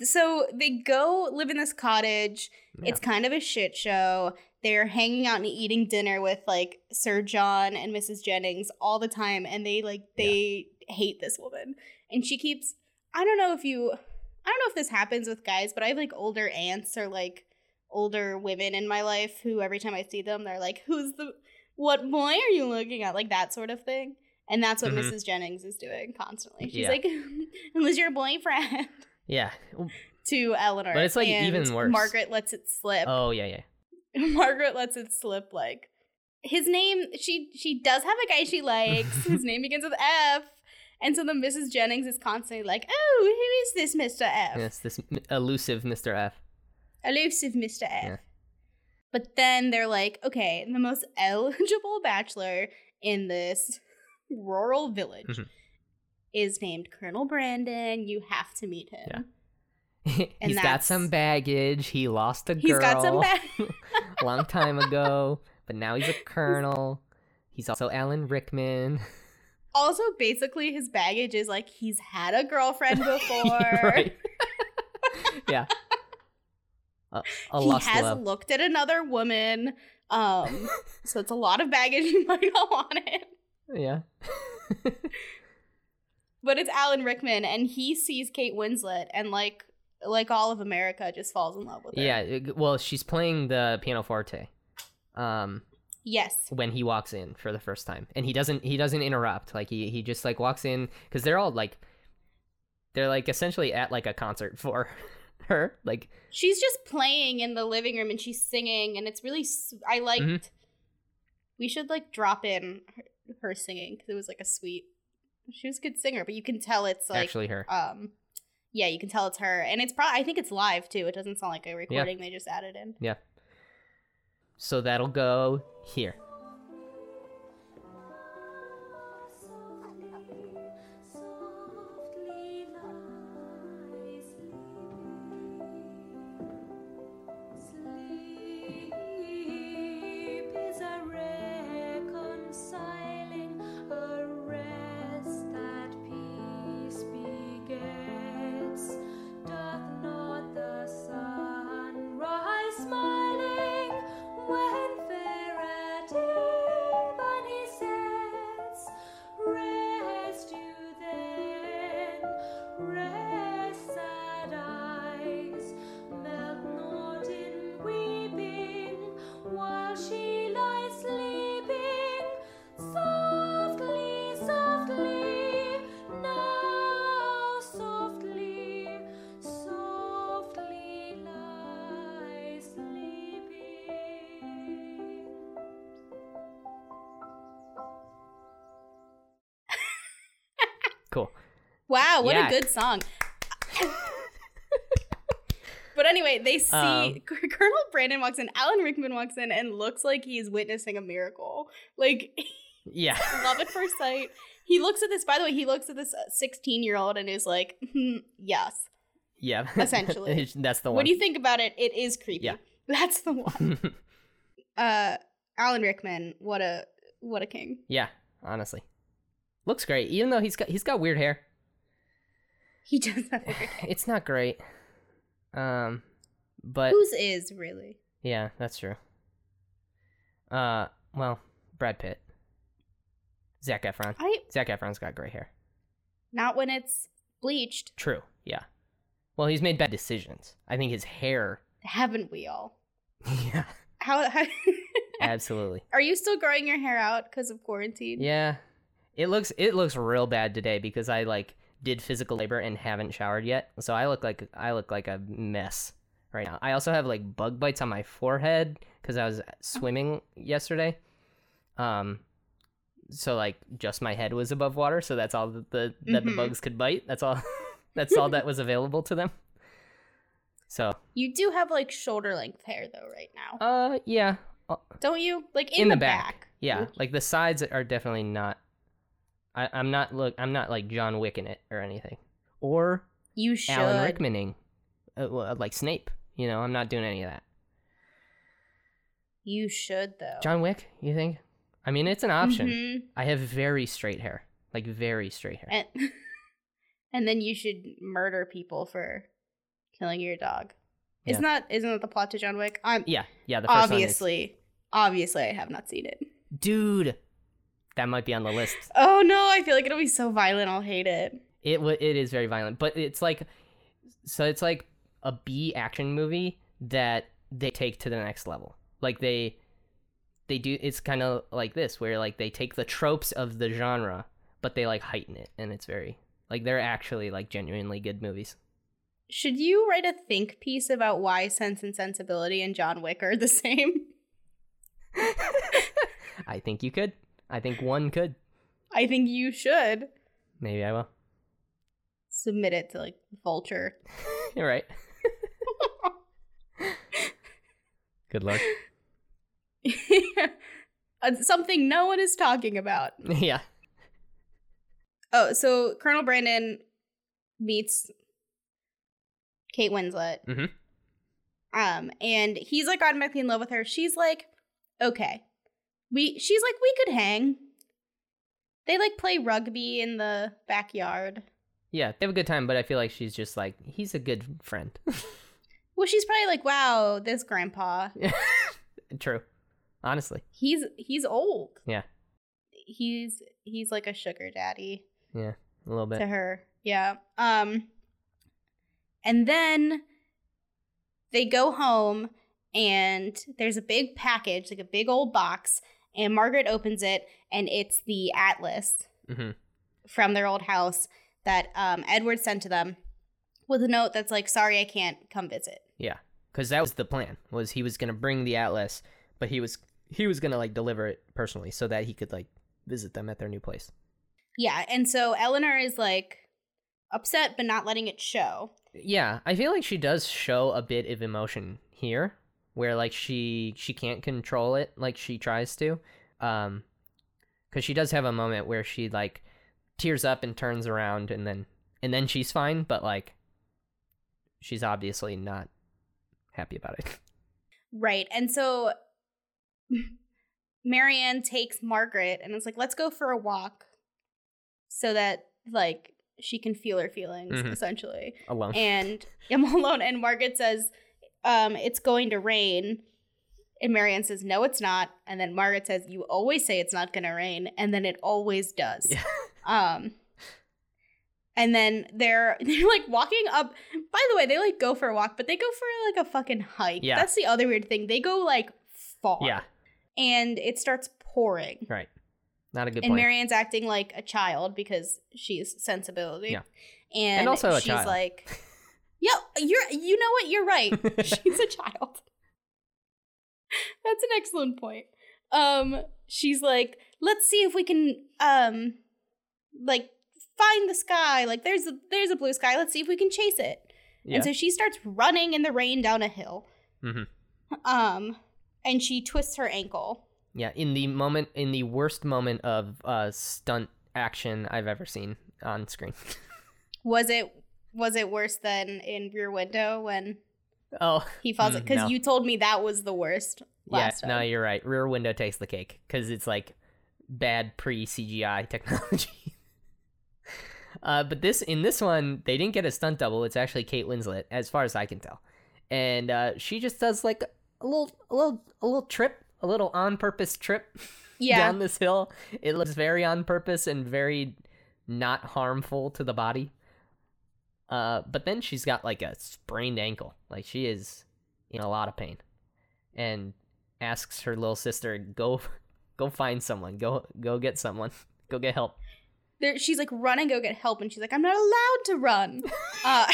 So they go live in this cottage. It's kind of a shit show. They're hanging out and eating dinner with like Sir John and Mrs. Jennings all the time and they like they hate this woman. And she keeps I don't know if you I don't know if this happens with guys, but I have like older aunts or like older women in my life who every time I see them they're like, "Who's the what boy are you looking at?" like that sort of thing. And that's what Mhm. Mrs. Jennings is doing constantly. She's Yeah. like, "Who's your boyfriend?" yeah to Elinor. But it's, like, and even worse. Margaret lets it slip. oh yeah yeah Margaret lets it slip like his name she she does have a guy she likes. his name begins with F. And so the Mrs. Jennings is constantly like, "Oh, who is this Mr. F?" yes this m- elusive mr f Elusive Mr. F. Yeah. But then they're like, "Okay, the most eligible bachelor in this rural village Mhm. is named Colonel Brandon. You have to meet him." Yeah. And He's got that's- some baggage. He lost a girl He's got some bag. a long time ago, but now he's a colonel. He's also Alan Rickman. Also, basically, his baggage is like he's had a girlfriend before. yeah. A, a he has love. looked at another woman. Um, so it's a lot of baggage you might not want it. yeah. But it's Alan Rickman, and he sees Kate Winslet, and like like all of America, just falls in love with her. yeah. Well, she's playing the pianoforte. Um, Yes. when he walks in for the first time, and he doesn't he doesn't interrupt. Like he he just like walks in because they're all like they're like essentially at like a concert for her. Like She's just playing in the living room, and she's singing, and it's really. I liked. Mhm. We should like drop in her, her singing because it was like a sweet. She was a good singer, but you can tell it's like actually her. um yeah you can tell it's her and it's probably i think it's live too it doesn't sound like a recording they just added in Yeah. So that'll go here. Good song. but anyway, they see Um, Colonel Brandon walks in, Alan Rickman walks in, and looks like he's witnessing a miracle. Like, Yeah. love at first sight. He looks at this, by the way, he looks at this 16 year old and is like, hmm, yes. Yeah. Essentially. That's the one. What do you think about it? It is creepy. Yeah. That's the one. Uh, Alan Rickman, what a what a king. yeah, honestly. Looks great, even though he's got he's got weird hair. He does have a good king. It's not great. Um but Whose is really? yeah, that's true. Uh well, Brad Pitt. Zac Efron. I Zac Efron's got gray hair. not when it's bleached. True. Yeah. Well, he's made bad decisions. I think his hair. Haven't we all? yeah. How, how Absolutely. are you still growing your hair out because of quarantine? Yeah. It looks it looks real bad today because I like did physical labor and haven't showered yet. So I look like I look like a mess right now. I also have like bug bites on my forehead cuz I was swimming yesterday. Um so like just my head was above water, so that's all that the that the Mhm. bugs could bite. That's all that's all that was available to them. So, You do have like shoulder length hair though right now, uh yeah, don't you? Like in, in, the, the, back. back. Yeah, like the sides are definitely not. I, I'm not look. I'm not like John Wick in it or anything, or You should. Alan Rickmaning, uh, like Snape. You know, I'm not doing any of that. You should though. John Wick, you think? I mean, it's an option. Mhm. I have very straight hair, like very straight hair. And and then you should murder people for killing your dog. Isn't that isn't that the plot to John Wick? I'm yeah, yeah. The first obviously obviously I have not seen it. dude, that might be on the list. Oh no, I feel like it'll be so violent. I'll hate it. It w- it is very violent, but it's like, so it's like a B action movie that they take to the next level. Like they, they do. It's kind of like this, where like they take the tropes of the genre, but they like heighten it, and it's very like they're actually like genuinely good movies. Should you write a think piece about why Sense and Sensibility and John Wick are the same? I think you could. I think one could. I think you should Maybe I will. submit it to like Vulture. You're right. Good luck. Uh, Something no one is talking about. yeah. Oh, so Colonel Brandon meets Kate Winslet. Mhm. Um, and he's like automatically in love with her. She's like, okay. We she's like, we could hang. They like play rugby in the backyard. Yeah, they have a good time, but I feel like she's just like he's a good friend. Well, she's probably like, wow, this grandpa. True. Honestly. He's he's old. Yeah. He's he's like a sugar daddy. Yeah. A little bit. to her. Yeah. Um and then they go home and there's a big package, like a big old box, and Margaret opens it and it's the atlas hmm from their old house that um Edward sent to them with a note that's like, "Sorry, I can't come visit." Yeah, because that was the plan. Was he was gonna bring the atlas, but he was he was gonna like deliver it personally so that he could like visit them at their new place. Yeah, and so Elinor is like upset but not letting it show. Yeah, I feel like she does show a bit of emotion here, where like she she can't control it like she tries to, um, because she does have a moment where she like tears up and turns around and then and then she's fine, but like she's obviously not happy about it. Right. And so Marianne takes Margaret and it's like, let's go for a walk so that like she can feel her feelings, Mhm. essentially. Alone. And I'm alone. And Margaret says, um, it's going to rain. And Marianne says, no, it's not. And then Margaret says, you always say it's not going to rain. And then it always does. Yeah. Um, and then they're they're like walking up. By the way, they like go for a walk, but they go for like a fucking hike. Yeah. That's the other weird thing. They go like far. yeah, And it starts pouring. right. Not a good and point. Marianne's acting like a child because she's sensibility. Yeah. And, And also a she's child. like, "Yeah, you're. You know what? You're right. she's a child." That's an excellent point. Um, she's like, "Let's see if we can, um, like, find the sky. Like there's a there's a blue sky. Let's see if we can chase it. Yeah. And so she starts running in the rain down a hill. hmm Um, and she twists her ankle. Yeah. In the moment, in the worst moment of uh, stunt action I've ever seen on screen. Was it was it worse than in Rear Window when oh. he falls? Mm, Because no. you told me that was the worst last yeah. No, you're right. Rear Window takes the cake because it's like bad pre CGI technology. uh, but this in this one, they didn't get a stunt double. It's actually Kate Winslet, as far as I can tell, and uh, she just does like a little, a little, a little trip, a little on purpose trip yeah, down this hill. It looks very on purpose and very not harmful to the body. Uh, but then she's got like a sprained ankle. Like she is in a lot of pain, and asks her little sister, "Go, go find someone. Go, go get someone. Go get help." there, she's like run and go get help, and she's like, I'm not allowed to run. uh,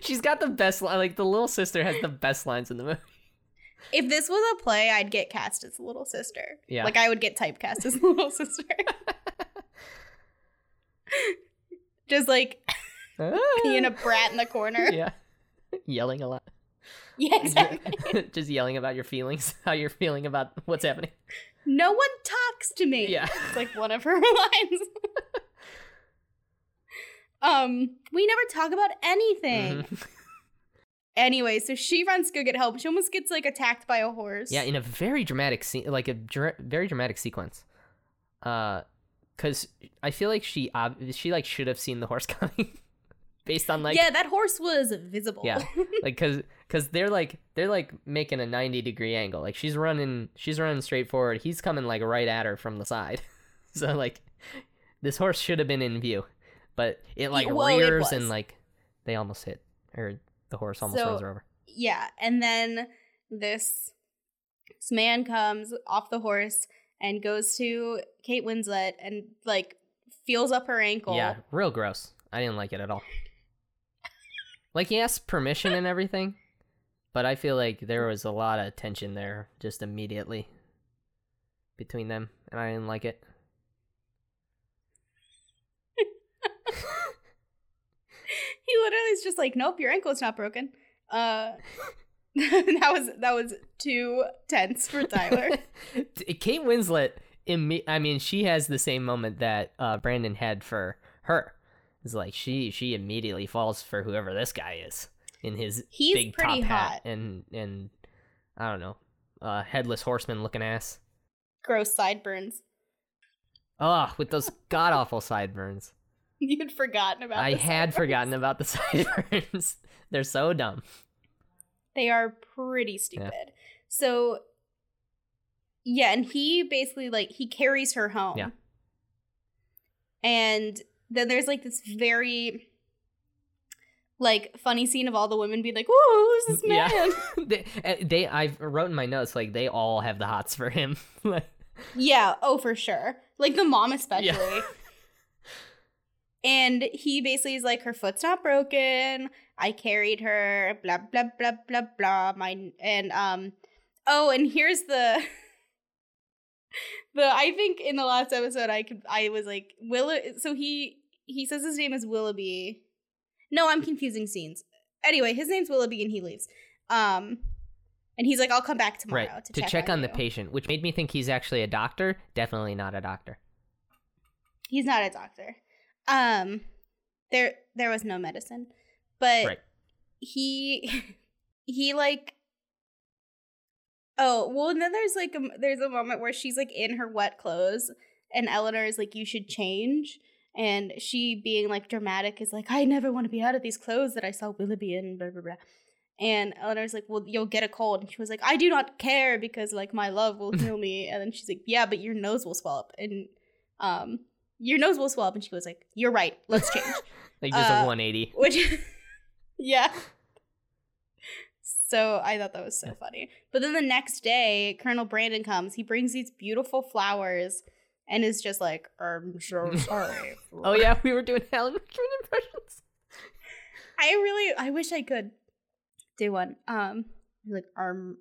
She's got the best li- like the little sister has the best lines in the movie. if this was a play, I'd get cast as the little sister. Yeah. like I would get typecast as the little sister. Just like being a brat in the corner. yeah, yelling a lot. Yeah, exactly. Just yelling about your feelings, how you're feeling about what's happening. no one talks to me. Yeah. It's like one of her lines. um, we never talk about anything. Mhm. Anyway, so she runs to go get help. She almost gets like attacked by a horse. Yeah, in a very dramatic scene, like a dra- very dramatic sequence. Uh, cause I feel like she ob- she like should have seen the horse coming, based on like yeah, that horse was visible. Yeah. like cause cause they're like they're like making a ninety degree angle. Like she's running she's running straight forward. He's coming like right at her from the side. so like this horse should have been in view, but it like well, it rears and like they almost hit or the horse almost So- her over. yeah, and then this this man comes off the horse and goes to Kate Winslet and like feels up her ankle. Yeah, real gross. I didn't like it at all. Like he asked permission and everything, but I feel like there was a lot of tension there just immediately between them, and I didn't like it. He literally is just like, "Nope, your ankle's not broken." Uh that was that was too tense for Tyler. Kate Winslet, imme- I mean, she has the same moment that uh, Brandon had for her. It's like she she immediately falls for whoever this guy is in his He's big pretty top hat and and I don't know, uh, headless horseman looking ass. Gross sideburns. Oh, with those god awful sideburns. You'd forgotten about I had sideburns. forgotten about the sideburns. They're so dumb. They are pretty stupid. So yeah, and he basically like he carries her home. Yeah. And then there's like this very like funny scene of all the women being like, "Whoa, who's this man?" Yeah. they, uh, they I wrote in my notes like they all have the hots for him. Yeah, oh for sure. Like the mom especially. and he basically is like, her foot's not broken. I carried her. Blah blah blah blah blah. My and um, oh, and here's the. The I think in the last episode I could I was like Will so he he says his name is Willoughby. No, I'm confusing scenes. Anyway, his name's Willoughby and he leaves. Um and he's like, I'll come back tomorrow right to, to check, on the you." patient, which made me think he's actually a doctor. Definitely not a doctor. He's not a doctor. Um there there was no medicine. But Right. he he like Oh, well and then there's like a there's a moment where she's like in her wet clothes and Elinor is like you should change and she being like dramatic is like I never want to be out of these clothes that I saw Willoughby in blah blah blah. And Elinor's like, "Well, you'll get a cold." And she was like, "I do not care because like my love will heal me." And then she's like, "Yeah, but your nose will swell up." And um your nose will swell up and she was like, "You're right. Let's change." Like just Uh, a 180. Which, yeah. So I thought that was so funny. But then the next day, Colonel Brandon comes. He brings these beautiful flowers and is just like, I'm so sorry. Oh yeah, we were doing Alan Rickman impressions. I really, I wish I could do one. Um, like, um,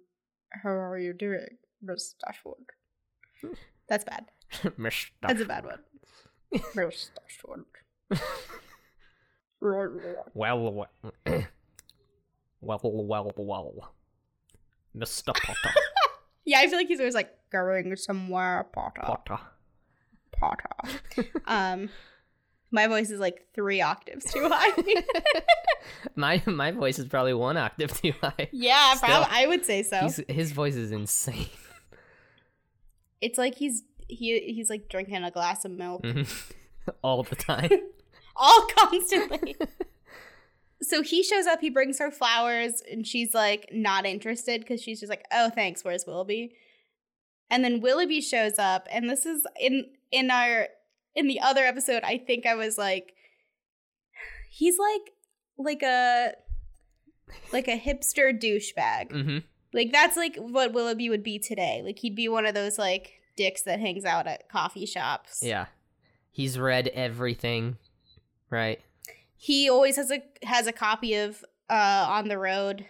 how are you doing, Miss Dashwood? That's bad. Miss That's a bad one. Miss Dashwood. Well, well, well, well. Mr. Potter. Yeah, I feel like he's always like going somewhere, Potter, Potter. Potter. um, my voice is like three octaves too high. my my voice is probably one octave too high. yeah, probably. I would say so. He's, his voice is insane. It's like he's he he's like drinking a glass of milk Mhm. All the time. all constantly. So he shows up, he brings her flowers, and she's like not interested because she's just like, "Oh, thanks. Where's Willoughby?" And then Willoughby shows up, and this is in in our in the other episode. I think I was like, he's like like a like a hipster douchebag. hmm Like that's like what Willoughby would be today. Like he'd be one of those like dicks that hangs out at coffee shops. Yeah. He's read everything, right? He always has a has a copy of uh on the road.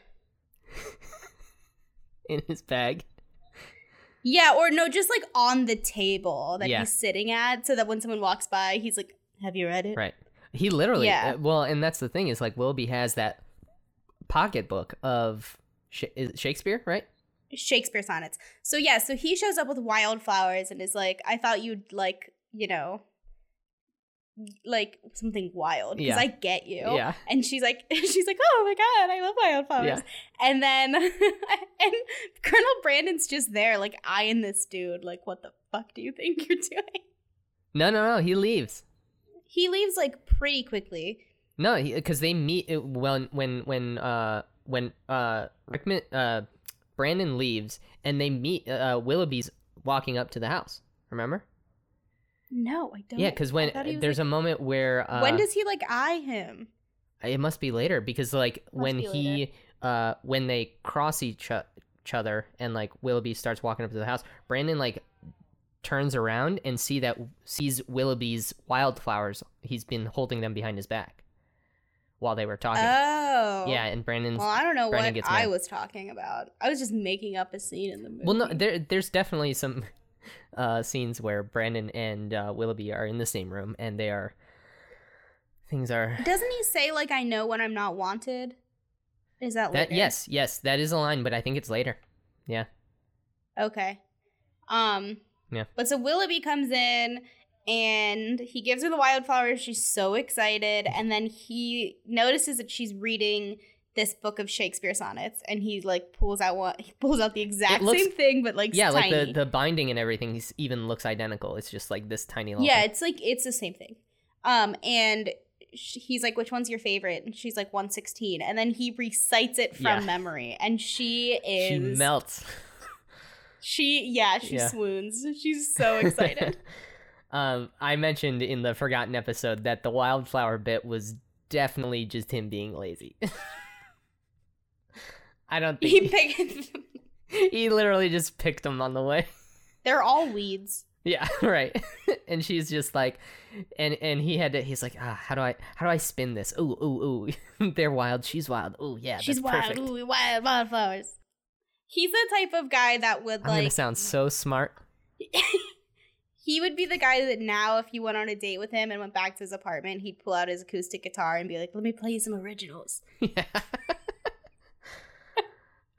In his bag. Yeah, or no, just like on the table that Yeah. he's sitting at so that when someone walks by, he's like, "Have you read it?" Right. He literally. Yeah. uh, well, and that's the thing is like Willoughby has that pocketbook of Sh- is Shakespeare, right? Shakespeare sonnets. So yeah, so he shows up with wildflowers and is like, "I thought you'd like, you know, like something wild because Yeah. I get you." Yeah. And she's like, she's like, oh my god, I love wildflowers. Yeah. And then, and Colonel Brandon's just there, like eyeing this dude, like, what the fuck do you think you're doing? No, no, no. He leaves. He leaves like pretty quickly. No, because they meet uh, when when when uh when uh Rickman uh Brandon leaves and they meet uh Willoughby's walking up to the house. Remember? No, I don't. Yeah, because when I thought he was, there's like- a moment where uh, when does he like eye him? it must be later because like when be he uh when they cross each, o- each other and like Willoughby starts walking up to the house, Brandon like turns around and see that sees Willoughby's wildflowers. He's been holding them behind his back while they were talking. Oh, yeah, and Brandon's Well, I don't know Brandon what I was talking about. I was just making up a scene in the movie. Well, no, there there's definitely some uh, scenes where Brandon and uh, Willoughby are in the same room, and they are things are doesn't he say like, "I know when I'm not wanted"? Is that that later? yes yes that is a line, but I think it's later. Yeah, Okay. Um Yeah. But so Willoughby comes in and he gives her the wildflowers. She's so excited. And then he notices that she's reading this book of Shakespeare sonnets and he like pulls out one he pulls out the exact looks- same thing but like yeah, like the the binding and everything even looks identical. It's just like this tiny little. Yeah, thing. it's like it's the same thing. Um and sh- he's like which one's your favorite and she's like 116 and then he recites it from Yeah. memory and she is she melts. she yeah she Yeah. swoons she's so excited um, I mentioned in the forgotten episode that the wildflower bit was definitely just him being lazy. I don't think he think picked Them. he literally just picked them on the way. they're all weeds Yeah, right. and she's just like, and and he had to. He's like, ah, how do I how do I spin this? Ooh, ooh, ooh. They're wild. She's wild. Ooh, yeah, she's wild perfect. ooh, wild wildflowers he's the type of guy that would I'm gonna like sound so smart. he would be the guy that now if you went on a date with him and went back to his apartment he'd pull out his acoustic guitar and be like let me play you some originals yeah.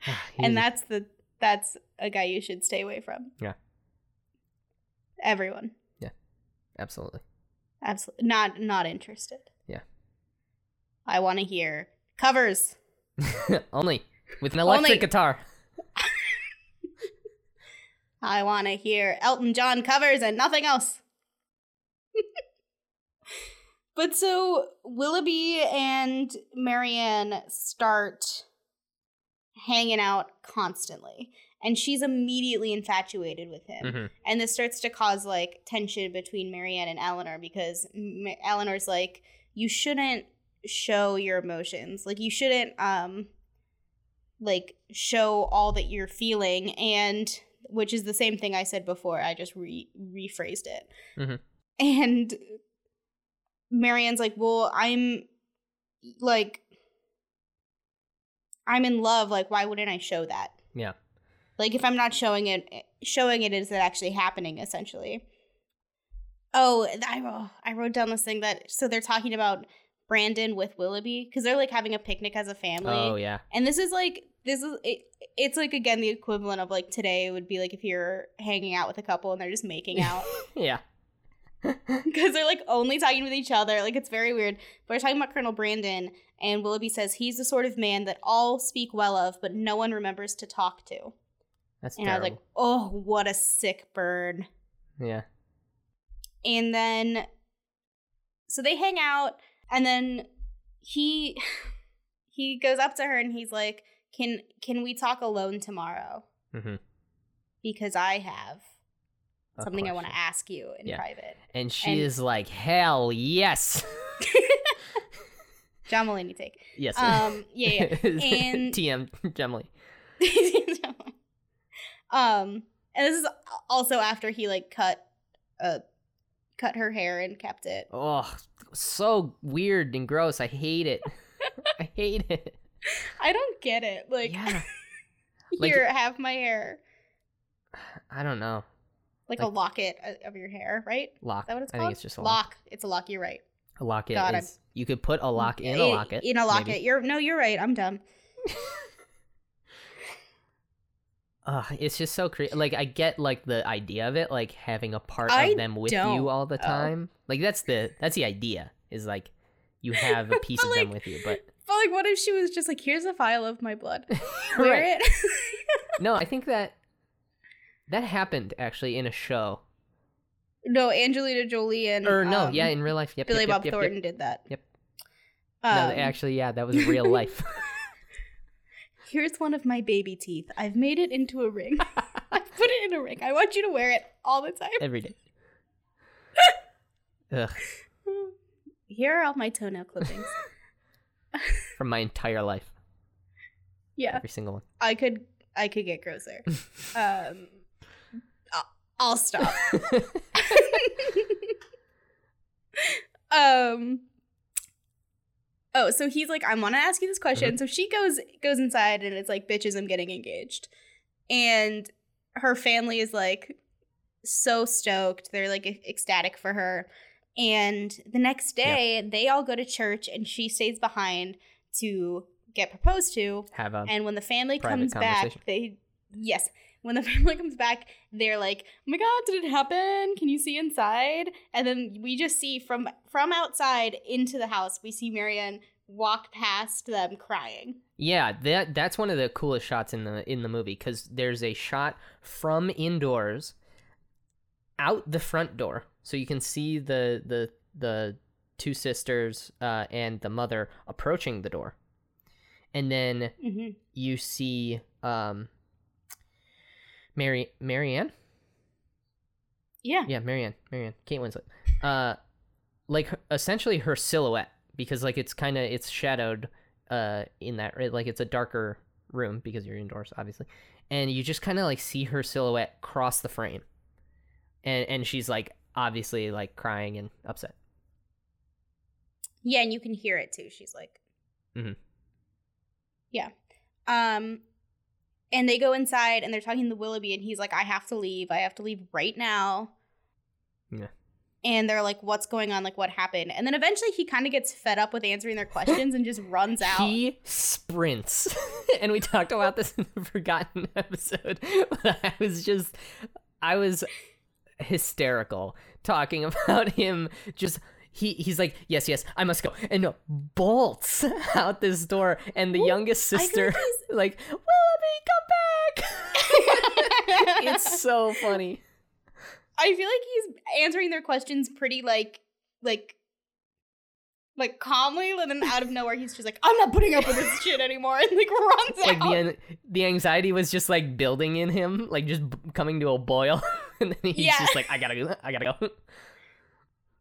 and that's the that's a guy you should stay away from Yeah. everyone Yeah. absolutely. absolutely not not interested Yeah. i want to hear covers Only with an electric Only- guitar. i want to hear elton john covers and nothing else but so willoughby and marianne start hanging out constantly. And she's immediately infatuated with him. Mhm. and this starts to cause like tension between Marianne and Elinor because M- Elinor's like you shouldn't show your emotions. Like you shouldn't um like show all that you're feeling. And which is the same thing I said before I just re- rephrased it. Mhm. and Marianne's like well I'm like I'm in love like why wouldn't I show that Yeah. like if i'm not showing it eh, showing it is it actually happening essentially Oh, I wrote, I wrote down this thing that so they're talking about Brandon with Willoughby because they're like having a picnic as a family. Oh yeah. And this is like this is it, it's like again the equivalent of like today would be like if you're hanging out with a couple and they're just making out Yeah. because they're like only talking with each other. Like it's very weird. But we're talking about Colonel Brandon and Willoughby says he's the sort of man that all speak well of, but no one remembers to talk to. That's And I was like, oh, what a sick burn. yeah. and then so they hang out and then he he goes up to her and he's like can can we talk alone tomorrow hmm because i have something i want to ask you in Yeah. private And she and- is like, hell yes. john mulaney take yes. um yeah yeah and- TM Gemily. um and this is also after he like cut uh cut her hair and kept it Oh, so weird and gross. I hate it. I hate it. i don't get it like yeah. Like- here have my hair I don't know. Like, a locket uh, of your hair right Lock. Is that what it's called? I think it's just a lock. lock. It's a lock. You're right. A locket God, I'm- You could put a mm, lock in a locket. In a locket. maybe. You're no. You're right. I'm dumb. Ugh, it's just so crazy. Like I get like the idea of it, like having a part I of them with don't, you all the time. Like that's the that's the idea. Is like you have a piece of them with you, but But like, what if she was just like, "Here's a file of my blood. Wear it." no, I think that that happened actually in a show. no, Angelina Jolie and Or no, um, yeah, in real life. Yep. Billy yep, Bob yep, Thornton did that. Yep. Um, no, actually, yeah, that was real life. here's one of my baby teeth. I've made it into a ring. I put it in a ring. I want you to wear it all the time. Every day. Ugh, Here are all my toenail clippings. from my entire life, yeah, every single one. I could. I could get grosser. Um, I'll, stop. um oh so he's like i want to ask you this question. So she goes goes inside and it's like bitches i'm getting engaged. And her family is like so stoked. They're like ecstatic for her. And the next day they all go to church and she stays behind to get proposed to. Have a and when the family comes back they yes when the family comes back they're like oh my god did it happen? Can you see inside? And then we just see from from outside into the house we see marianne walk past them crying. Yeah, that that's one of the coolest shots in the in the movie because there's a shot from indoors out the front door, so you can see the the the two sisters uh, and the mother approaching the door, and then mm-hmm. you see um, Mary Marianne. yeah Yeah, Marianne, Marianne, Kate Winslet. Uh, like essentially her silhouette because like it's kind of it's shadowed uh in that right? like it's a darker room because you're indoors obviously, and you just kind of like see her silhouette cross the frame, and and she's like obviously like crying and upset. yeah and you can hear it too she's like mm-hmm. yeah um and they go inside and they're talking to willoughby and he's like i have to leave i have to leave right now Yeah. and they're like what's going on like what happened and then eventually he kind of gets fed up with answering their questions and just runs out He sprints, and we talked about this in the forgotten episode. But I was just, I was hysterical talking about him. Just he, he's like, yes, yes, I must go, and no, bolts out this door, and the youngest sister like Willoughby, come back. it's so funny. I feel like he's answering their questions pretty like like like calmly, and then out of nowhere he's just like, I'm not putting up with this shit anymore, and like runs Like out. the an- the anxiety was just like building in him, like just b- coming to a boil, and then he's Yeah. just like, I gotta go, I gotta go.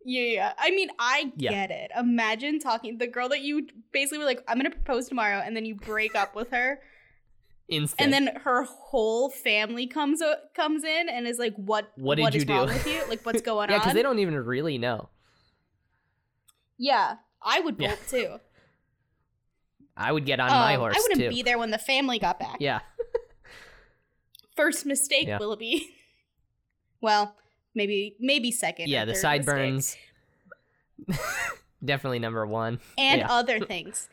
Yeah, yeah. I mean, I Yeah. get it. Imagine talking the girl that you basically were like, I'm gonna propose tomorrow, and then you break up with her, Instant. and then her whole family comes o- comes in and is like, What What did what you is do? wrong with you? Like, what's going yeah, on? Yeah, because they don't even really know. Yeah, I would Yeah. bolt too. I would get on my Um, horse I wouldn't too. be there when the family got back. Yeah, First mistake, Yeah. Willoughby. well, maybe maybe second. yeah, the sideburns. Definitely number one. and Yeah. other things.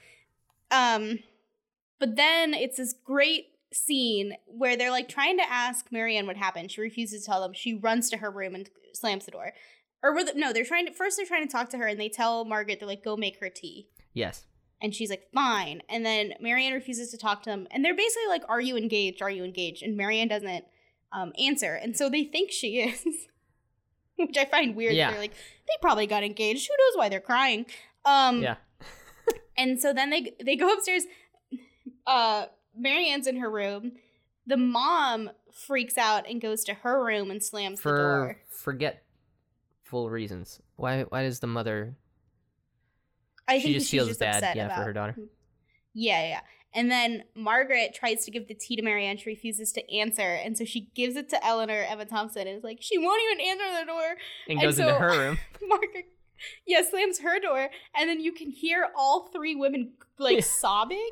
Um, but then it's this great scene where they're like trying to ask Marianne what happened. She refuses to tell them. She runs to her room and slams the door. Or were the, no, they're trying to first. They're trying to talk to her, and they tell Margaret they're like, "Go make her tea." Yes. And she's like, fine. And then Marianne refuses to talk to them. And they're basically like, are you engaged? Are you engaged? And Marianne doesn't um, answer. And so they think she is, which I find weird. Yeah. They're like, they probably got engaged. Who knows why they're crying? Um, Yeah. and so then they they go upstairs. Uh, Marianne's in her room. The mom freaks out and goes to her room and slams the door. For forgetful reasons. Why? Why does the mother? I she think just she's feels just bad. upset Yeah, about for her daughter. Yeah, yeah. And then Margaret tries to give the tea to Marianne. She refuses to answer. And so she gives it to Elinor Emma Thompson and is like, she won't even answer the door. And And goes into so- her room. Margaret, yeah, slams her door. And then you can hear all three women like sobbing.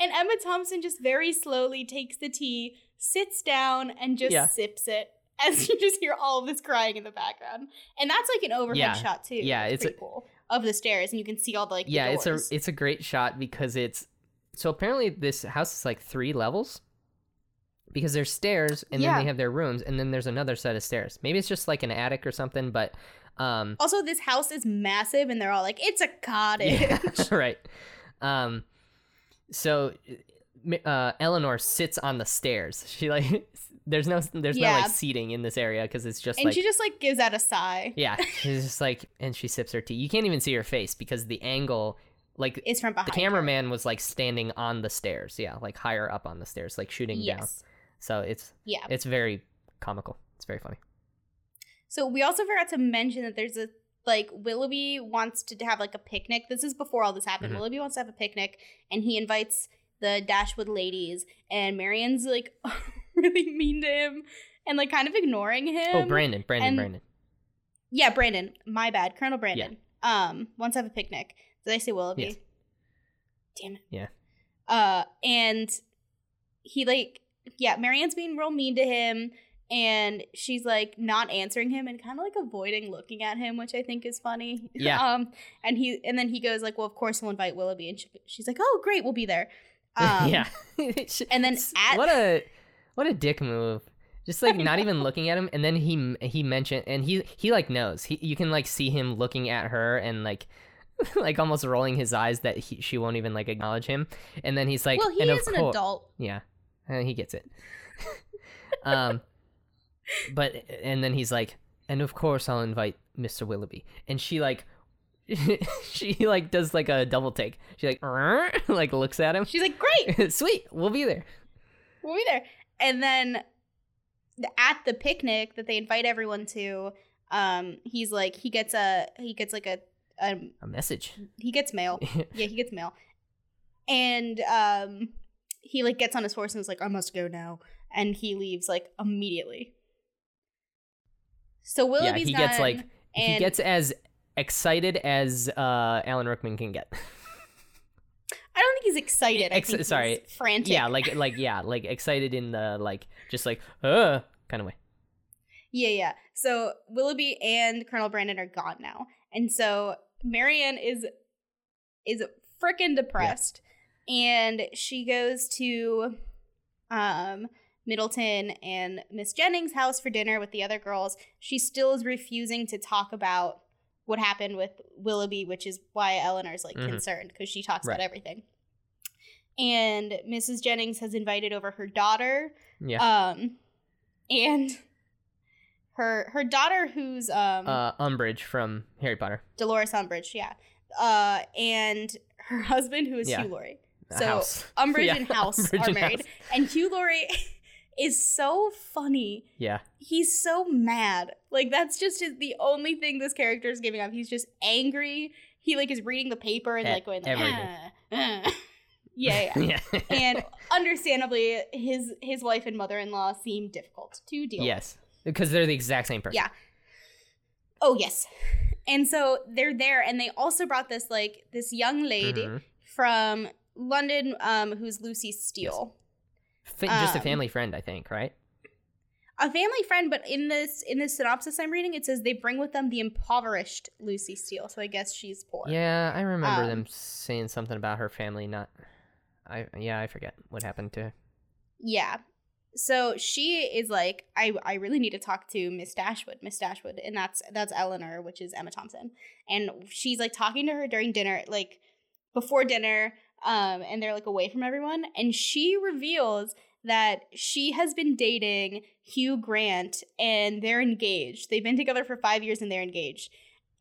And Emma Thompson just very slowly takes the tea, sits down, and just Yeah. sips it. As you just hear all of this crying in the background. And that's like an overhead Yeah. shot too. Yeah, It's it's pretty a- cool. Of the stairs, and you can see all the like the yeah, it's a it's a great shot because it's so apparently this house is like three levels because there's stairs and Yeah. then they have their rooms and then there's another set of stairs. Maybe it's just like an attic or something, but um Also, this house is massive, and they're all like, "It's a cottage." yeah, right. Um so uh Elinor sits on the stairs. She like there's no there's no like seating in this area because it's just and like she just like gives out a sigh. yeah, she's just like and she sips her tea. You can't even see her face because the angle like It's from behind. the her. cameraman was like standing on the stairs yeah like higher up on the stairs like shooting down Yes. so it's Yeah. it's very comical it's very funny So we also forgot to mention that there's a like Willoughby wants to have like a picnic. This is before all this happened. Mhm. Willoughby wants to have a picnic, and he invites the Dashwood ladies, and Marianne's like really mean to him and like kind of ignoring him. oh brandon brandon and- brandon Yeah, Brandon. My bad, Colonel Brandon. Um, wants to have a picnic. Did I say Willoughby? Yes. Damn it. Yeah. Uh, and he like, yeah, Marianne's being real mean to him, and she's like not answering him and kind of like avoiding looking at him, which I think is funny. Yeah. Um, and he and then he goes like, well, of course we'll invite Willoughby, and she, she's like, oh, great, we'll be there. Um, yeah and then at- what a what a dick move just like not even looking at him and then he he mentioned and he he like knows he you can like see him looking at her and like like almost rolling his eyes that he, she won't even like acknowledge him and then he's like well, he and is an adult. Yeah, uh, he gets it. um, but and then he's like, and of course I'll invite Mr. Willoughby, and she like, she like does like a double take. She like, like looks at him. She's like, great, Sweet, we'll be there. we'll be there. And then at the picnic that they invite everyone to, um, he's like, he gets a he gets like a um A message. he gets mail. yeah, he gets mail. And um he like gets on his horse and is like, I must go now. And he leaves like immediately. So yeah, Willoughby's he gets like he gets as excited as uh Alan Rickman can get. I don't think he's excited. I Ex- think he's sorry. frantic. yeah, like like yeah, like excited in the like just like uh kind of way. Yeah, yeah. So Willoughby and Colonel Brandon are gone now. And so Marianne is is freaking depressed. And she goes to um Middleton and Miss Jennings' house for dinner with the other girls. She still is refusing to talk about what happened with Willoughby, which is why Elinor's like Mhm. concerned because she talks Right. about everything. And Mrs. Jennings has invited over her daughter Yeah. um and her her daughter who's um uh Umbridge from Harry Potter. Dolores Umbridge, yeah. Uh and her husband who is Yeah. Hugh Laurie. So, house. Umbridge Yeah, and House Umbridge are and married. House. And Hugh Laurie is so funny. Yeah. He's so mad. Like that's just his, the only thing this character is giving up. He's just angry. He like is reading the paper and At like going like, everything. "Ah, ah." yeah, yeah. yeah. and understandably his his wife and mother-in-law seem difficult to deal with. yes, because they're the exact same person. Yeah. Oh yes. And so they're there and they also brought this like this young lady Mhm. from London um who's Lucy Steele. Fa- just a Um, family friend, I think, right? a family friend, but in this in this synopsis I'm reading, it says they bring with them the impoverished Lucy Steele. So I guess she's poor. Yeah, I remember Um, them saying something about her family not. I yeah, I forget what happened to her. Yeah. So she is like, I, I really need to talk to Miss Dashwood, Miss Dashwood, and that's that's Elinor, which is Emma Thompson, and she's like talking to her during dinner, like before dinner, um, and they're like away from everyone, and she reveals that she has been dating Hugh Grant, and they're engaged. They've been together for five years, and they're engaged,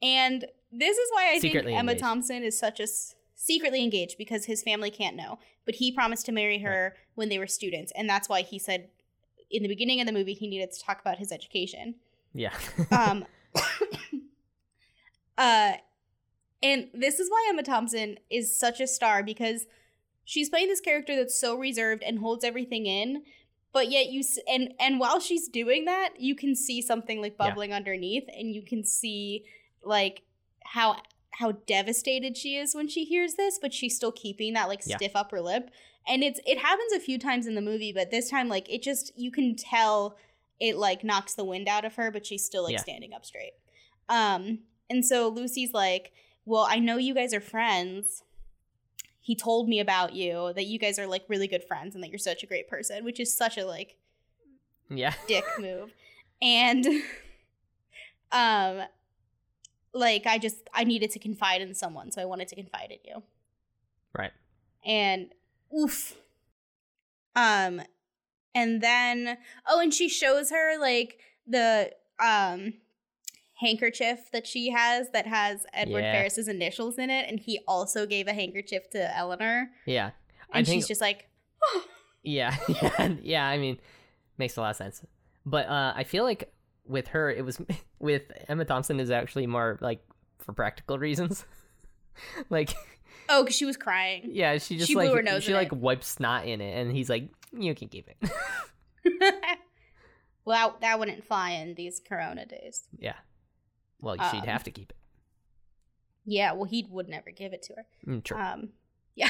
and this is why I Secretly think Emma engaged. Thompson is such a s- secretly engaged because his family can't know but he promised to marry her when they were students and that's why he said in the beginning of the movie he needed to talk about his education Yeah. um uh and this is why emma thompson is such a star because she's playing this character that's so reserved and holds everything in but yet you and and while she's doing that you can see something like Yeah. bubbling underneath and you can see like how how devastated she is when she hears this but she's still keeping that like Yeah. stiff upper lip and it's it happens a few times in the movie but this time like it just you can tell it like knocks the wind out of her but she's still like Yeah. standing up straight um and so lucy's like well i know you guys are friends he told me about you that you guys are like really good friends and that you're such a great person which is such a like yeah. dick move and um like i just i needed to confide in someone so i wanted to confide in you Right. and oof um and then oh and she shows her like the um handkerchief that she has that has edward Yeah. ferrars's initials in it and he also gave a handkerchief to elinor Yeah. And think she's just like Yeah, yeah, yeah. I mean, makes a lot of sense. But uh, I feel like with her, it was with Emma Thompson is actually more like for practical reasons. like, oh because she was crying yeah, she just She blew like her nose she like it. wipes snot in it, and he's like, "You can keep it." well that, that wouldn't fly in these corona days yeah. Well, she'd Um, have to keep it. yeah well he would never give it to her Mm, true. Um, yeah,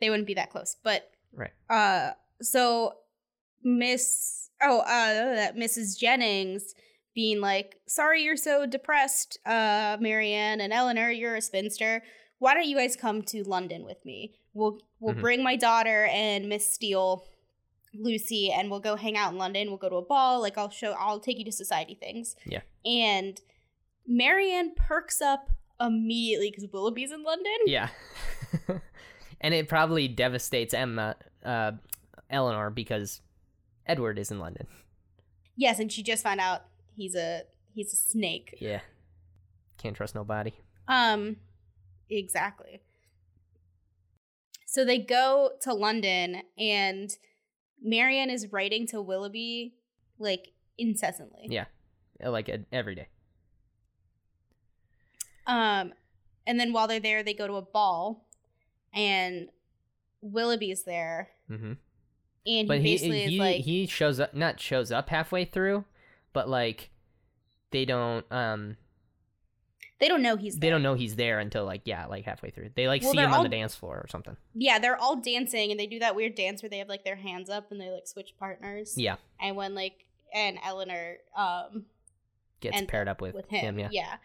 they wouldn't be that close. But Right. uh, so Miss oh uh that Mrs. Jennings being like, sorry you're so depressed, uh, Marianne and Elinor, you're a spinster. Why don't you guys come to London with me? We'll we'll Mhm. bring my daughter and Miss Steele. Lucy and we'll go hang out in London. We'll go to a ball. Like I'll show I'll take you to society things. Yeah. And Marianne perks up immediately because Willoughby's in London. yeah. and it probably devastates Emma, uh, Elinor because Edward is in London. Yes, and she just found out he's a he's a snake. Yeah. Can't trust nobody. Um exactly. So they go to London and Marianne is writing to Willoughby like incessantly. Yeah. Like uh, every day. Um and then while they're there they go to a ball and Willoughby's there Mm-hmm. And but he he basically he, is like he shows up not shows up halfway through but like they don't um they don't know he's they there. don't know he's there until like yeah like halfway through they like Well, see him on the dance floor or something Yeah, they're all dancing and they do that weird dance where they have like their hands up and they like switch partners. yeah And when like and Elinor um gets paired up with, with him, yeah yeah.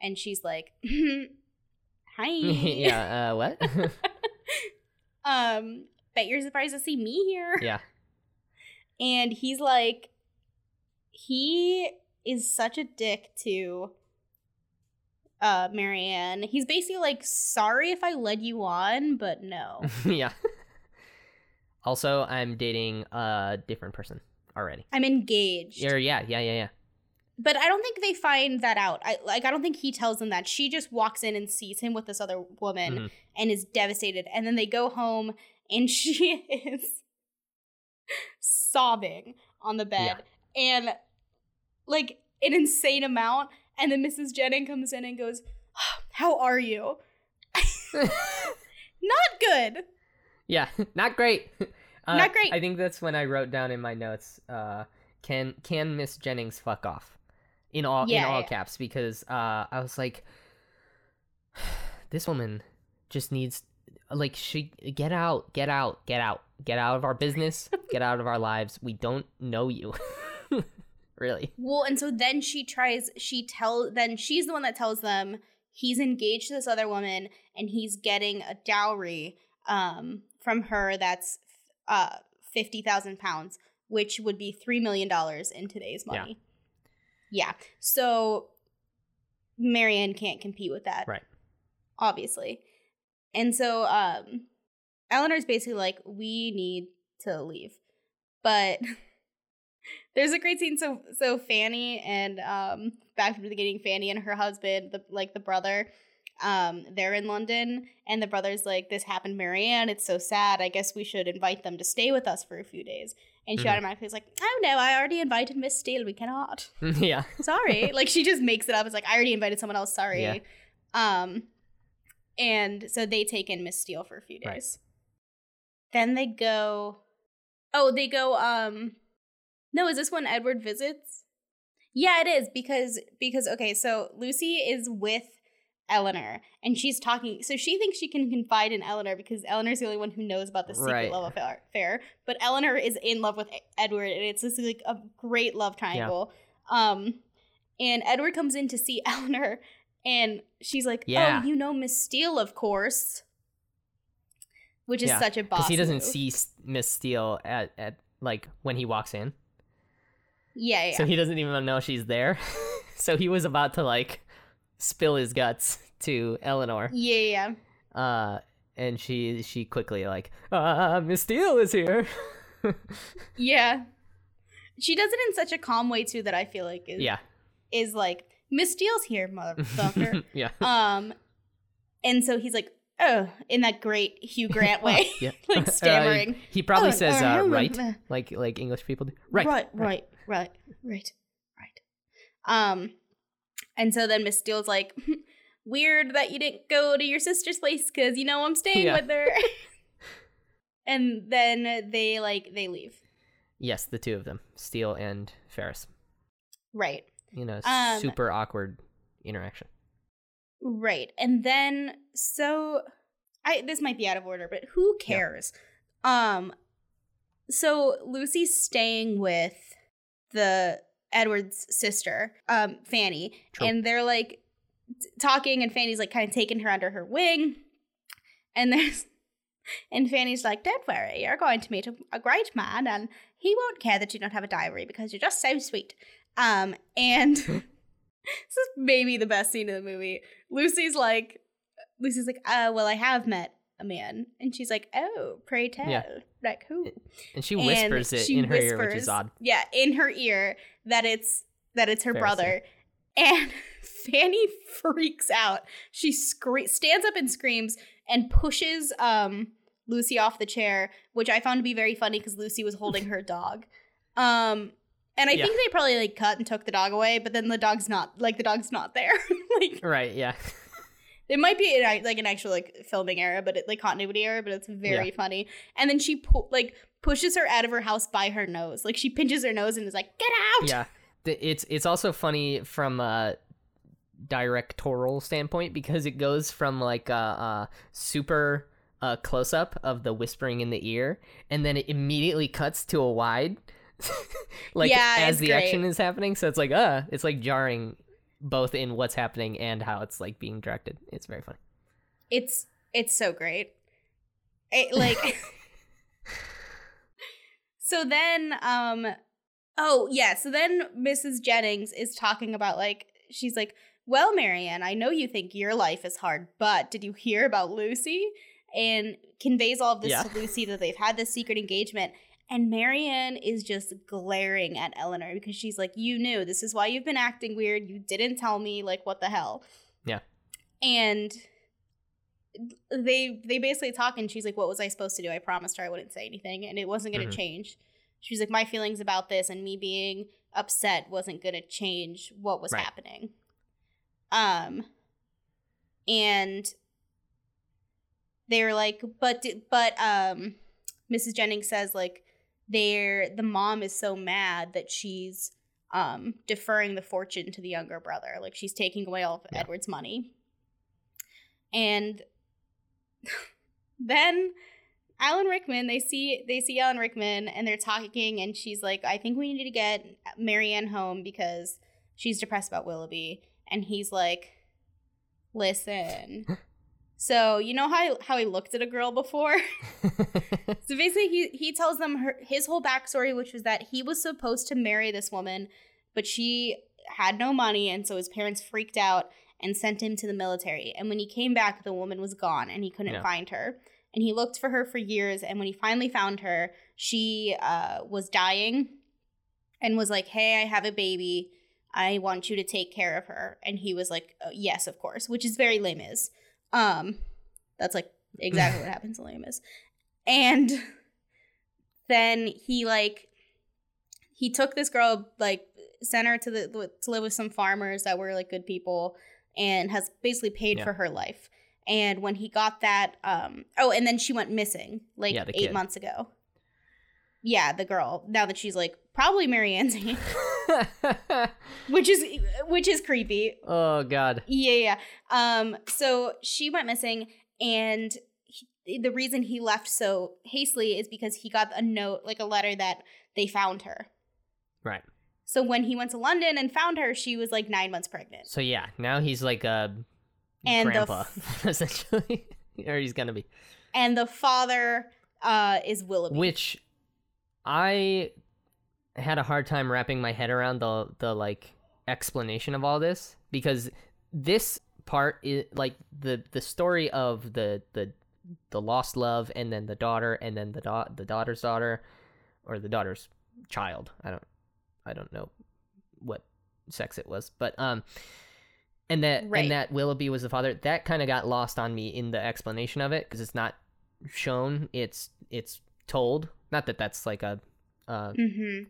And she's like, "Hi." yeah uh what um, bet you're surprised to see me here. yeah And he's like, he is such a dick to uh Marianne. He's basically like, sorry if I led you on, but no. yeah also i'm dating a different person already I'm engaged. Or, yeah yeah yeah yeah But I don't think they find that out. I like I don't think he tells them that. She just walks in and sees him with this other woman Mhm. and is devastated. And then they go home and she is sobbing on the bed and like an insane amount. And then Mrs. Jennings comes in and goes, How are you? Not good. Yeah, not great. Uh, Not great. I think that's when I wrote down in my notes. Uh, can can Miss Jennings fuck off? In all in all yeah. caps because uh, I was like, this woman just needs like she get out, get out, get out, get out of our business, get out of our lives. We don't know you. really? Well, and so then she tries, she tell, then she's the one that tells them he's engaged to this other woman and he's getting a dowry um, from her that's uh, 50,000 pounds, which would be $3 million in today's money Yeah. money. Yeah. So Marianne can't compete with that. Right. Obviously. And so um, Elinor's basically like, we need to leave. But there's a great scene. So so Fanny and um back from the beginning, Fanny and her husband, the like the brother, um, they're in London, and the brother's like, "This happened, Marianne. It's so sad. I guess we should invite them to stay with us for a few days." And she Mhm. automatically is like, "Oh no, I already invited Miss Steele. We cannot. yeah. Sorry." like she just makes it up. It's like, "I already invited someone else. Sorry." Yeah. Um, and so they take in Miss Steele for a few days. Right. Then they go. Oh, they go. Um, no, is this when Edward visits? Yeah, it is because because okay, so Lucy is with Elinor and she's talking. So she thinks she can confide in Elinor because Elinor's the only one who knows about the secret Right. love affair. But Elinor is in love with Edward, and it's this like a great love triangle. Um, and Edward comes in to see Elinor, and she's like, Yeah. "Oh, you know Miss Steele, of course." Which is Yeah, such a boss. Because he doesn't move. see Miss Steele at, at like when he walks in. Yeah, yeah. So he doesn't even know she's there. so he was about to like spill his guts to Elinor. yeah, yeah. Uh and she she quickly like, ah, Miss Steele is here. Yeah. She does it in such a calm way too that I feel like is yeah. is like Miss Steele's here, motherfucker. yeah. um, and so he's like, oh, in that great Hugh Grant way, yeah. like Uh, stammering. he probably Oh, says uh, uh, right, uh, like like English people do. Right. right, right, right, right, right. Um, and so then Miss Steele's like, weird that you didn't go to your sister's place because you know I'm staying Yeah. with her. and then they like they leave. Yes, the two of them, Steele and Ferrars. Right. You know, Um, super awkward interaction. Right. And then so I this might be out of order, but who Yeah. cares? Um so Lucy's staying with the Edward's sister, um Fanny, True. and they're like t- talking and Fanny's like kind of taking her under her wing. And there's and Fanny's like, "Don't worry, you're going to meet a, a great man, and he won't care that you don't have a diary because you're just so sweet." Um, and this is maybe the best scene in the movie. Lucy's like, Lucy's like, "Uh, well, I have met a man," and she's like, "Oh, pray tell, Yeah. like who?" And she And whispers it she in her ear, which is odd. Yeah, in her ear that it's that it's her Pharisee. brother. And Fanny freaks out. She scre- stands up and screams and pushes um Lucy off the chair, which I found to be very funny because Lucy was holding her dog. Um and I Yeah. think they probably like cut and took the dog away, but then the dog's not like the dog's not there. like Right, yeah. it might be an, like an actual like filming error, but it like continuity error, but it's very funny. And then she pu- like pushes her out of her house by her nose. Like she pinches her nose and is like, "Get out!" yeah. It's it's also funny from a directorial standpoint because it goes from like a, a super uh, close up of the whispering in the ear, and then it immediately cuts to a wide, like Yeah, as the great. action is happening. So it's like uh, it's like jarring, both in what's happening and how it's like being directed. It's very funny. It's it's so great. It like So then um oh yeah, so then Mrs. Jennings is talking about like she's like, "Well, Marianne, I know you think your life is hard, but did you hear about Lucy?" And conveys all of this Yeah. to Lucy that they've had this secret engagement. And Marianne is just glaring at Elinor because she's like, You knew. This is why you've been acting weird. You didn't tell me. Like, what the hell? Yeah. And they they basically talk and she's like, What was I supposed to do? I promised her I wouldn't say anything and it wasn't gonna Mhm. change. She's like, My feelings about this and me being upset wasn't gonna change what was Right. happening. Um and they were like, but but um Mrs. Jennings says like they're the mom is so mad that she's um deferring the fortune to the younger brother. Like she's taking away all of Yeah. Edward's money. And then Alan Rickman, they see they see Alan Rickman and they're talking and she's like, I think we need to get Marianne home because she's depressed about Willoughby. And he's like, Listen. so you know how how he looked at a girl before? so basically he he tells them her his whole backstory, which was that he was supposed to marry this woman, but she had no money, and so his parents freaked out and sent him to the military. And when he came back, the woman was gone and he couldn't Yeah. find her. And he looked for her for years. And when he finally found her, she uh, was dying and was like, Hey, I have a baby. I want you to take care of her. And he was like, "Uh, Yes, of course, which is very Les Mis. Um, that's like exactly what happens in Les Mis. And then he like he took this girl like sent her to the to live with some farmers that were like good people and has basically paid Yeah. for her life. And when he got that, um, oh, and then she went missing like Yeah, eight kid. months ago. Yeah, the girl. Now that she's like probably Marianne's which is which is creepy. oh god. Yeah, yeah. Um, so she went missing, and he, the reason he left so hastily is because he got a note, like a letter that they found her. Right. So when he went to London and found her, she was like nine months pregnant. So yeah, now he's like a And the grandpa essentially, or he's gonna be. And the father uh, is Willoughby. Which I had a hard time wrapping my head around the the like explanation of all this because this part is like the the story of the the the lost love and then the daughter and then the da- the daughter's daughter or the daughter's child. I don't I don't know what sex it was, but um and that Right. and that Willoughby was the father. That kind of got lost on me in the explanation of it because it's not shown. It's it's told. Not that that's like a uh, hmm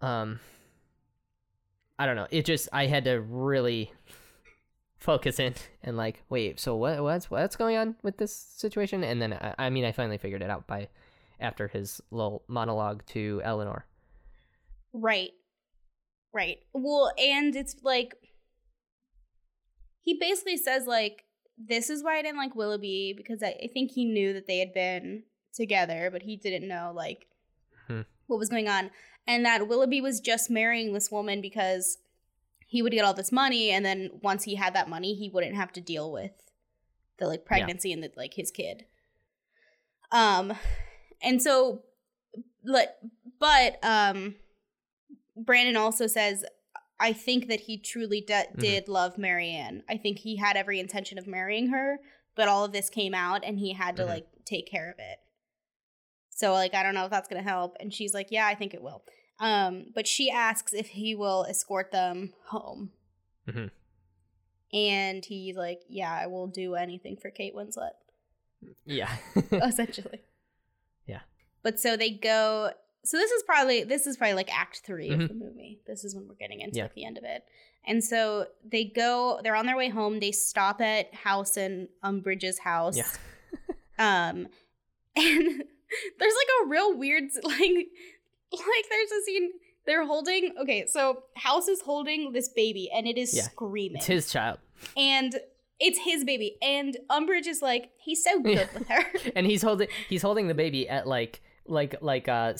um I don't know. It just I had to really focus in and like wait. So what what's what's going on with this situation? And then I, I mean I finally figured it out by after his little monologue to Elinor. Right. Right. Well, and it's like he basically says like this is why I didn't like Willoughby because I, I think he knew that they had been together, but he didn't know like Hmm. what was going on, and that Willoughby was just marrying this woman because he would get all this money, and then once he had that money, he wouldn't have to deal with the like pregnancy and the like his kid. Um, and so, but but um, Brandon also says, I think that he truly de- did love Marianne. I think he had every intention of marrying her, but all of this came out and he had to Mhm. like take care of it. So like I don't know if that's going to help and she's like, "Yeah, I think it will." Um but she asks if he will escort them home. Mhm. And he's like, "Yeah, I will do anything for Kate Winslet." Yeah. essentially. Yeah. But so they go. So this is probably this is probably like Act 3 Mhm. of the movie. This is when we're getting into Yeah. like, the end of it. And so they go. They're on their way home. They stop at House and Umbridge's house. yeah. Um, and there's like a real weird like like there's a scene. They're holding. Okay, so House is holding this baby, and it is Yeah. screaming It's his child. and it's his baby. And Umbridge is like, he's so good Yeah. with her. and he's holding he's holding the baby at like like like uh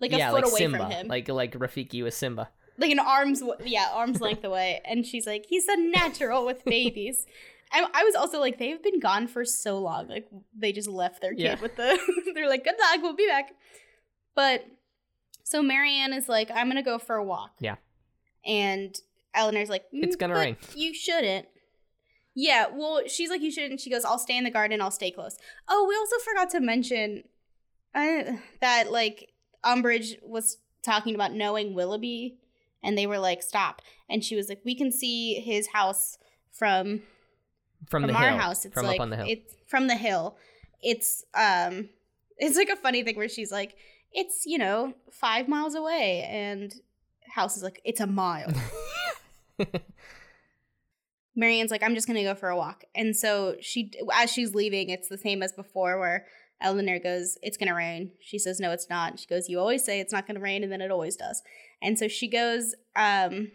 Like a yeah, foot like away from Simba. him. like like Rafiki with Simba. like an arm's w- yeah arm's length away and she's like he's so natural with babies I, I was also like they've been gone for so long like they just left their kid Yeah. with the they're like good luck we'll be back but so marianne is like i'm gonna go for a walk Yeah. and elinor's like It's "Mm, gonna but rain." you shouldn't yeah well she's like you shouldn't she goes i'll stay in the garden i'll stay close oh we also forgot to mention uh, that like umbridge was talking about knowing willoughby and they were like stop and she was like we can see his house from From, from, the our hill. house it's from like up on the hill. it's from the hill it's um it's like a funny thing where she's like it's you know five miles away and house is like it's a mile. Marianne's like i'm just gonna go for a walk. And so she as she's leaving it's the same as before where elinor goes it's gonna rain. She says no it's not. She goes you always say it's not gonna rain and then it always does. And so she goes um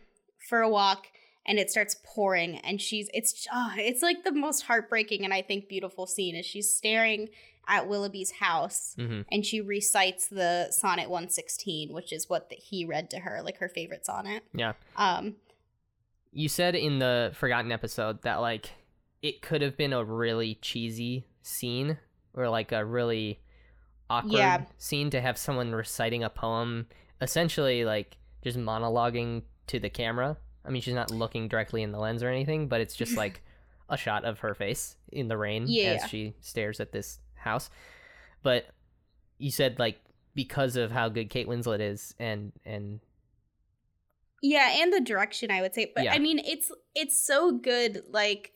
for a walk and it starts pouring and she's it's oh, it's like the most heartbreaking and I think beautiful scene is she's staring at Willoughby's house hmm and she recites the sonnet 116 which is what the, he read to her like her favorite sonnet Yeah. um You said in the Forgotten episode that like it could have been a really cheesy scene or like a really awkward Yeah. scene to have someone reciting a poem, essentially like just monologuing to the camera. I mean, she's not looking directly in the lens or anything, but it's just like a shot of her face in the rain Yeah. as she stares at this house. But you said like because of how good Kate Winslet is and and yeah and the direction i would say but Yeah. i mean it's it's so good like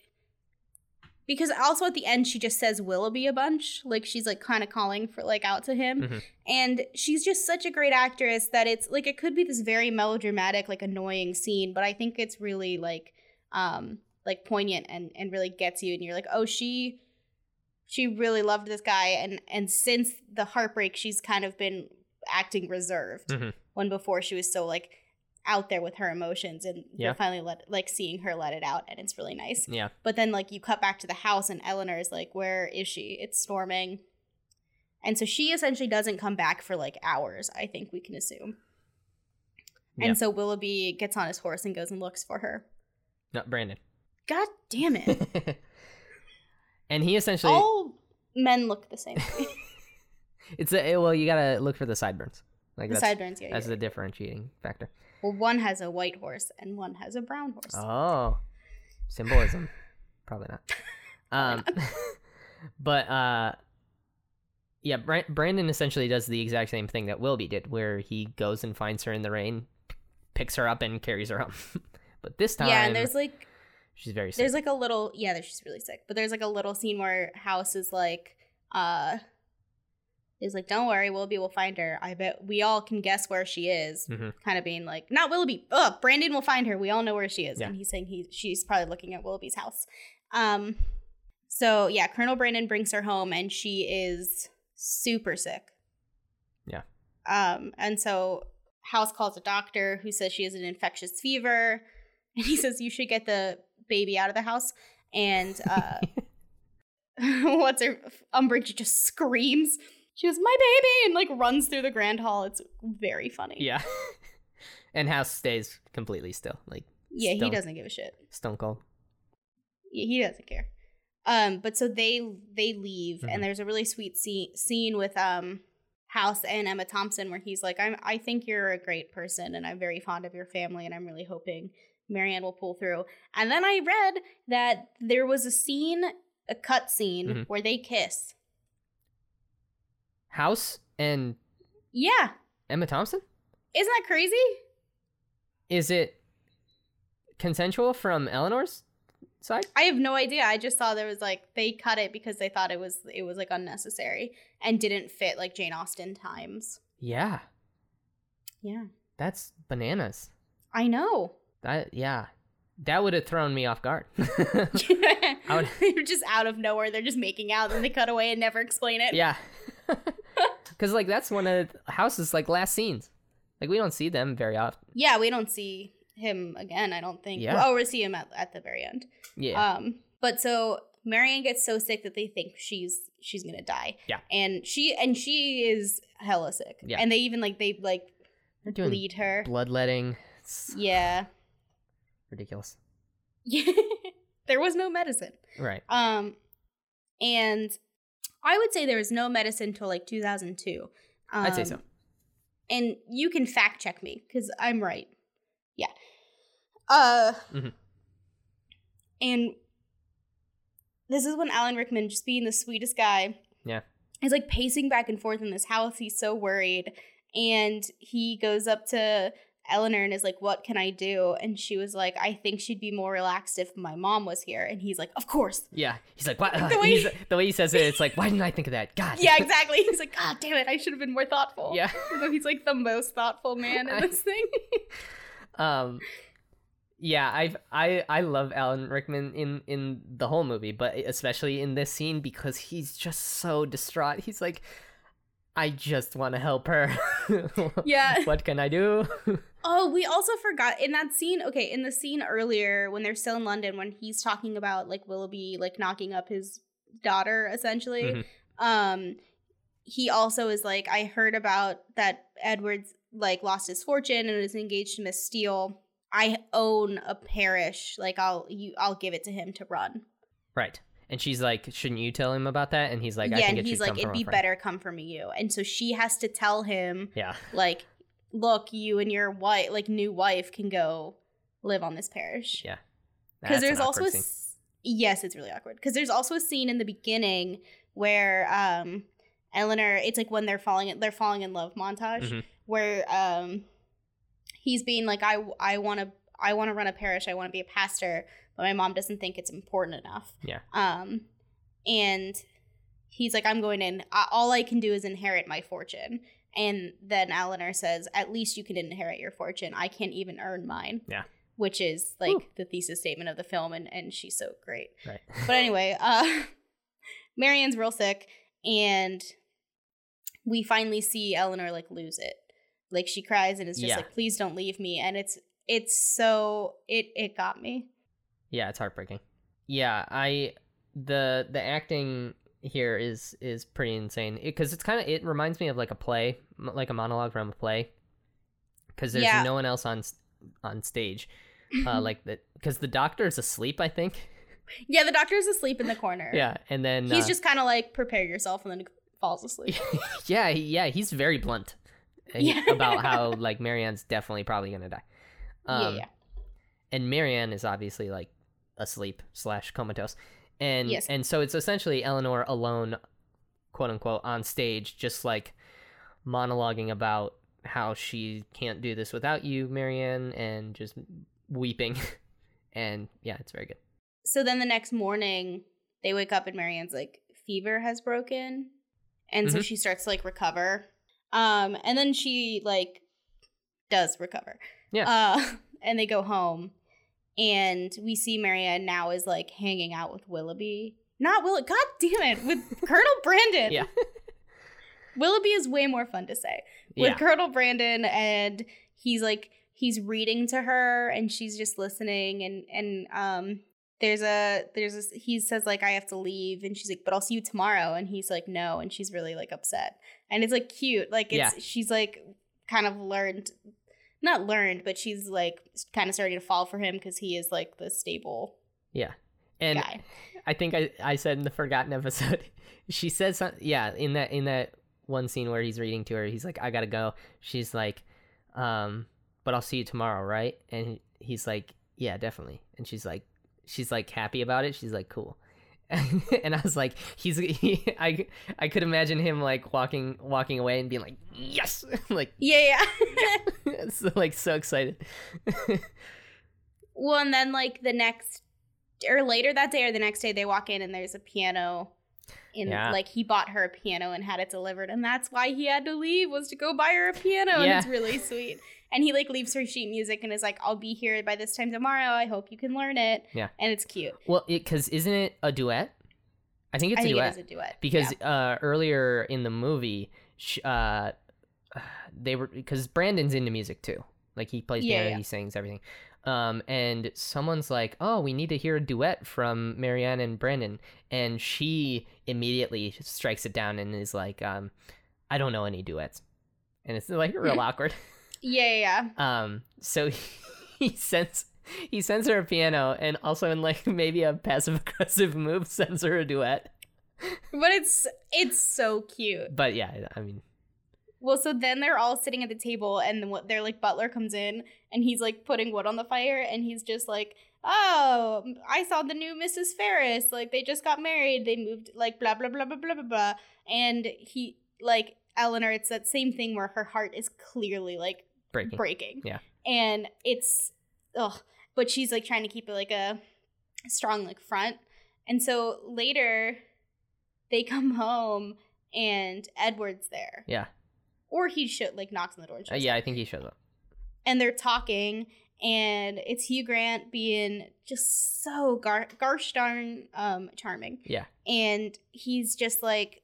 because also at the end she just says willoughby a bunch like she's like kind of calling for like out to him Mhm. and she's just such a great actress that it's like it could be this very melodramatic like annoying scene but i think it's really like um like poignant and and really gets you and you're like oh she she really loved this guy and and since the heartbreak she's kind of been acting reserved Mhm. when before she was so like out there with her emotions and Yeah. you're finally let like seeing her let it out and it's really nice yeah. but then like you cut back to the house and elinor is like where is she it's storming and so she essentially doesn't come back for like hours i think we can assume Yeah. and so willoughby gets on his horse and goes and looks for her Not Brandon. god damn it and he essentially all men look the same it's a well you gotta look for the sideburns like the that's sideburns yeah that's you're the differentiating factor. Well one has a white horse and one has a brown horse. Oh. Symbolism. Probably not. Um but uh yeah brandon essentially does the exact same thing that wilby did where he goes and finds her in the rain picks her up and carries her home. But this time yeah and there's like she's very sick. there's like a little yeah she's really sick but there's like a little scene where house is like uh is like don't worry willoughby will find her. I bet we all can guess where she is Mhm. kind of being like not willoughby oh brandon will find her. We all know where she is. Yeah. and he's saying he she's probably looking at willoughby's house. Um so yeah colonel brandon brings her home and she is super sick. Yeah. um and so house calls a doctor who says she has an infectious fever. And he says you should get the baby out of the house. And uh what's her umbridge just screams she goes my baby and like runs through the grand hall it's very funny yeah and house stays completely still like yeah he doesn't give a shit stone cold Yeah, he doesn't care. Um, but so they they leave, Mhm. and there's a really sweet scene scene with um House and Emma Thompson where he's like, "I'm I think you're a great person, and I'm very fond of your family, and I'm really hoping Marianne will pull through." And then I read that there was a scene, a cut scene Mhm. where they kiss. House and Yeah, emma thompson isn't that crazy? is it consensual from elinor's side I have no idea. I just saw there was like they cut it because they thought it was it was like unnecessary and didn't fit like Jane Austen times. yeah Yeah, that's bananas I know. that yeah that would have thrown me off guard would- They're just out of nowhere. They're just making out, and they cut away and never explain it. yeah because like that's one of house's like last scenes like we don't see them very often Yeah, we don't see him again. I don't think. Yeah. Oh, we see him at, at the very end. yeah Um, but so Marianne gets so sick that they think she's she's gonna die. Yeah. and she and she is hella sick. Yeah. and they even like they like they're doing bleed her. bloodletting it's Yeah, ridiculous yeah. there was no medicine. right Um, and I would say there was no medicine until like 2002. Um, i'd say so And you can fact check me because I'm right. Yeah. Uh. Mhm. And this is when Alan Rickman, just being the sweetest guy, Yeah. is like pacing back and forth in this house. He's so worried, and he goes up to Elinor and is like, "What can I do?" And she was like, "I think she'd be more relaxed if my mom was here." And he's like, "Of course." yeah he's like what The way- the way he says it it's like why didn't i think of that god Yeah, exactly. He's like, God damn it, I should have been more thoughtful. yeah though he's like the most thoughtful man in this thing. um yeah i've i i love alan rickman in in the whole movie but especially in this scene because he's just so distraught he's like i just want to help her Yeah. what can i do Oh, we also forgot in that scene. Okay, in the scene earlier when they're still in London, when he's talking about like Willoughby like knocking up his daughter, essentially. Mhm. Um, he also is like, I heard about that Edwards like lost his fortune and is engaged to Miss Steele. I own a parish. Like I'll you I'll give it to him to run. Right. And she's like, shouldn't you tell him about that? And he's like, I yeah, and he's like, it'd be better come from you. And so she has to tell him Yeah. like, look, you and your wife, like new wife, can go live on this parish. Yeah. because there's also a awkward scene. s- yes it's really awkward because there's also a scene in the beginning where um elinor it's like when they're falling they're falling in love montage Mhm. where um he's being like i i want to i want to run a parish i want to be a pastor but my mom doesn't think it's important enough Yeah. um and he's like i'm going in all i can do is inherit my fortune and then elinor says at least you can inherit your fortune i can't even earn mine Yeah. which is like Whew. the thesis statement of the film and and she's so great Right. but anyway uh marianne's real sick and we finally see elinor like lose it like she cries and is just Yeah. like please don't leave me and it's it's so it it got me Yeah, it's heartbreaking. Yeah, I the the acting here is is pretty insane because it's kind of it reminds me of like a play, like a monologue from a play. Because there's Yeah. no one else on on stage, uh, like that. Because the doctor's asleep, I think. yeah the doctor's asleep in the corner Yeah, and then he's uh, just kind of like prepare yourself and then falls asleep yeah, yeah, he's very blunt uh, Yeah. about how like Marianne's definitely probably gonna die. Um, yeah yeah and Marianne is obviously like asleep slash comatose, and Yes. and so it's essentially Elinor alone, quote unquote, on stage, just like monologuing about how she can't do this without you, Marianne, and just weeping, and yeah, it's very good. so then the next morning they wake up and marianne's like fever has broken and so Mhm. she starts to like recover um and then she like does recover Yeah. uh and they go home and we see marianne now is like hanging out with willoughby. Not will god damn it with colonel brandon. Yeah. willoughby is way more fun to say. With Yeah, Colonel Brandon and he's like he's reading to her and she's just listening and and um there's a there's a he says like I have to leave and she's like but I'll see you tomorrow and he's like no and she's really like upset. And it's like cute. Like it's Yeah. she's like kind of learned not learned but she's like kind of starting to fall for him because he is like the stable yeah, and guy I think I, I said in the forgotten episode, she says something. Yeah, in that in that one scene where he's reading to her, he's like, "I gotta go." She's like, um, "But I'll see you tomorrow, right?" And he's like, "Yeah, definitely." And she's like, she's like happy about it. She's like, "Cool." and I was like, he's he, I I could imagine him like walking walking away and being like, "Yes!" like yeah yeah so, like so excited. Well, and then like the next or later that day or the next day they walk in and there's a piano in Yeah. like he bought her a piano and had it delivered and that's why he had to leave was to go buy her a piano and it's really sweet. And he like leaves her sheet music and is like, I'll be here by this time tomorrow. I hope you can learn it. Yeah. And it's cute. well, because isn't it a duet? I think it's I a think duet. it is a duet. because Yeah. uh, earlier in the movie, uh, they were because Brandon's into music too. Like he plays Yeah, piano, yeah. he sings everything. Um, and someone's like, "Oh, we need to hear a duet from Marianne and Brandon," and she immediately strikes it down and is like, um, "I don't know any duets," and it's like real awkward. yeah, yeah, yeah. Um, so he sends he sends her a piano, and also in like maybe a passive aggressive move, sends her a duet. But it's it's so cute. But yeah, I mean, Well, so then they're all sitting at the table, and? Their like butler comes in, and he's like putting wood on the fire, and he's just like, "Oh, I saw the new Mrs. Ferrars. Like they just got married. They moved. Like blah blah blah blah blah blah blah." And he like Elinor. It's that same thing where her heart is clearly like breaking. breaking. Yeah. And it's ugh, but she's like trying to keep it like a strong like front. And so later they come home and Edward's there. Yeah. Or he should like knocks on the door and Uh, yeah, up. I think he shows up. And they're talking and it's Hugh Grant being just so gar- gosh darn um charming. Yeah. And he's just like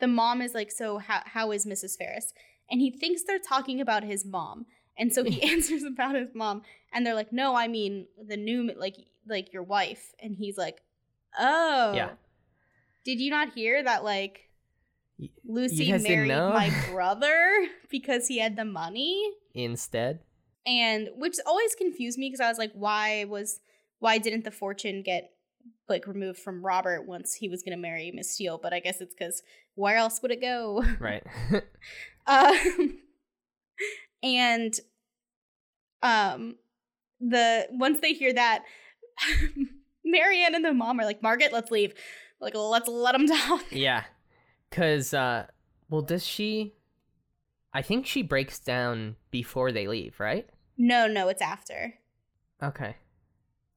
the mom is like, so how how is Mrs. Ferrars? And he thinks they're talking about his mom. And so he answers about his mom, and they're like, "No, I mean the new, like, like your wife." And he's like, "Oh, Yeah. Did you not hear that? Like, Lucy married know? my brother because he had the money." Instead, and which always confused me because I was like, why was why didn't the fortune get like removed from Robert once he was gonna marry Miss Steele? But I guess it's because where else would it go? right? Um, and um, the once they hear that, Marianne and the mom are like, Margaret, let's leave. Like, let's let them down. yeah, cause uh, well, does she? I think she breaks down before they leave, right? No, no, it's after. Okay.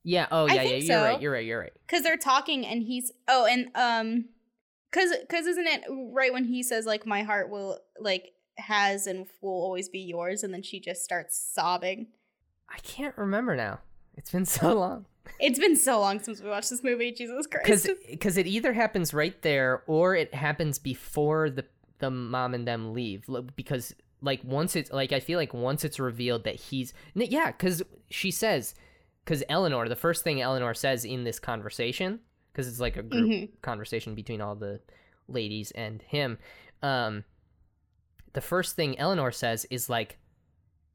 Yeah. Oh, yeah. Yeah. You're so. right. You're right. You're right. because they're talking and he's oh and um because because isn't it right when he says like my heart will like has and will always be yours and then she just starts sobbing I can't remember now. It's been so long. It's been so long since we watched this movie. Jesus christ. Because it either happens right there or it happens before the the mom and them leave. Because like once it's like i feel like once it's revealed that he's yeah because she says because elinor the first thing elinor says in this conversation because it's like a group Mhm. conversation between all the ladies and him um the first thing elinor says is like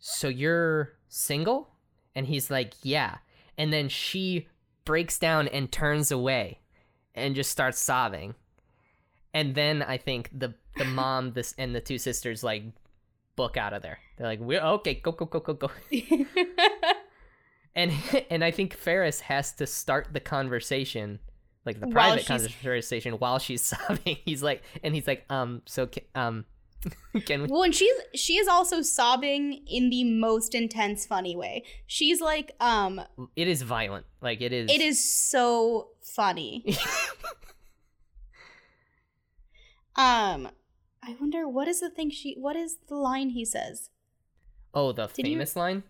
so you're single? And he's like yeah and then she breaks down and turns away and just starts sobbing. And then i think the the mom this and the two sisters like book out of there. They're like we're okay go go go go go. And and i think ferrars has to start the conversation like the While private conversation while she's sobbing. He's like and he's like um so um can we? Well and she's she is also sobbing in the most intense funny way. She's like um it is violent. Like it is it is so funny. Um i wonder what is the thing she what is the line he says? Oh the Did you- famous line?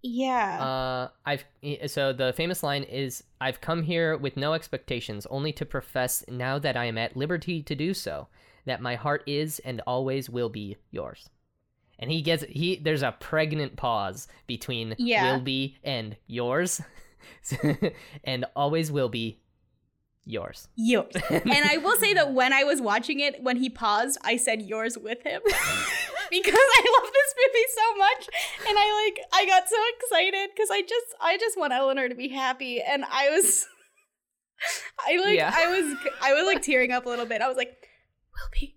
Yeah. Uh, I've so the famous line is I've come here with no expectations, only to profess now that I am at liberty to do so, that my heart is and always will be yours. And he gets he there's a pregnant pause between Yeah. will be and yours, and always will be yours. yours. and I will say that when I was watching it, when he paused, I said yours with him. because I love this movie so much. And I like I got so excited because I just I just want Elinor to be happy. And I was I like Yeah. I was I was like tearing up a little bit. I was like, will be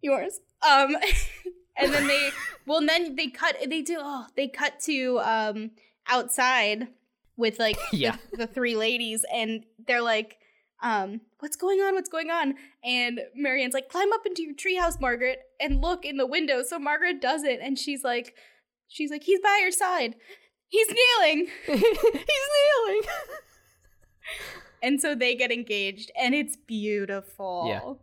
yours. Um and then they well and then they cut they do oh they cut to um outside with like Yeah. the, the three ladies and they're like um what's going on? What's going on? And marianne's like climb up into your treehouse margaret and look in the window. So margaret does it and she's like she's like he's by your side. He's kneeling. He's kneeling. and so they get engaged and it's beautiful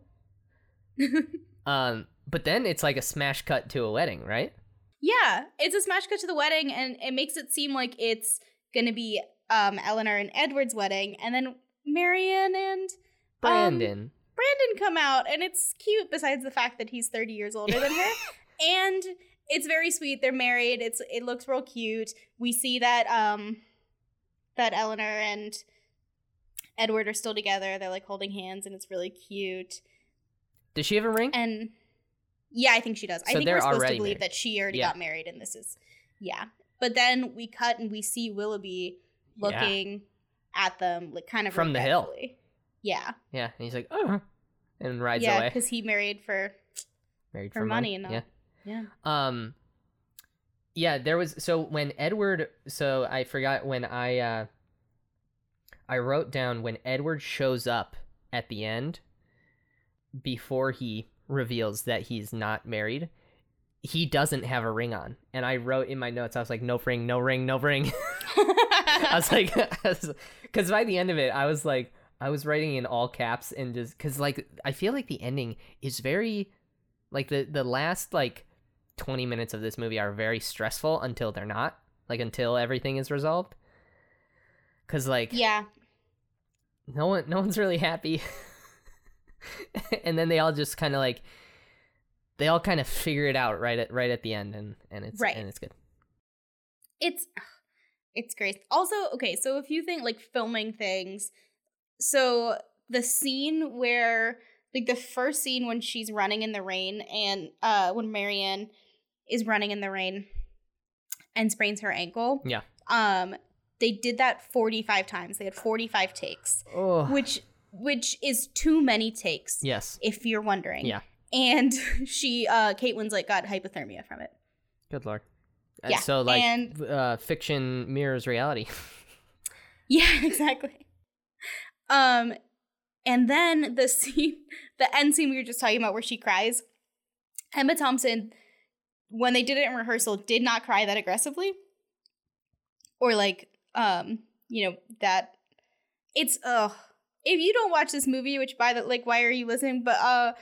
um, but then it's like a smash cut to a wedding, right? Yeah, it's a smash cut to the wedding, and it makes it seem like it's gonna be um Elinor and Edward's wedding, and then Marianne and um, Brandon. Brandon come out, and it's cute. Besides the fact that he's thirty years older than her, and it's very sweet. They're married. It's it looks real cute. We see that um that Elinor and Edward are still together. They're like holding hands, and it's really cute. Does she have a ring? And yeah, I think she does. I think we're supposed to believe married. that she already Yeah. got married, and this is yeah. But then we cut and we see Willoughby Yeah. looking at them, like kind of From the hill. Yeah, Yeah, and he's like, oh, and rides yeah, away. because he married for Married for for, money and all. Yeah. yeah. Um. Yeah, there was so when Edward. So I forgot when I. uh I wrote down when Edward shows up at the end. Before he reveals that he's not married, he doesn't have a ring on, and I wrote in my notes. I was like, "No ring, no ring, no ring." I was like, because by the end of it, I was like, I was writing in all caps and just because like I feel like the ending is very, like the the last like twenty minutes of this movie are very stressful until they're not, like until everything is resolved. Cause like yeah, no one no one's really happy, and then they all just kind of like they all kind of figure it out right at right at the end, and and it's Right. and it's good. it's it's great. Also, okay, so if you think like filming things, so the scene where like the first scene when she's running in the rain and uh when Marianne is running in the rain and sprains her ankle. Yeah. Um they did that 45 times. They had 45 takes, Oh. which which is too many takes yes. if you're wondering. Yeah. And she uh Kate Winslet got hypothermia from it. Good lord. Uh, Yeah, So like and- uh, fiction mirrors reality. Yeah, exactly. Um, and then the scene, the end scene we were just talking about, where she cries. Emma Thompson, when they did it in rehearsal, did not cry that aggressively, or like, um, you know that. It's uh if you don't watch this movie, which by the like, why are you listening? But uh,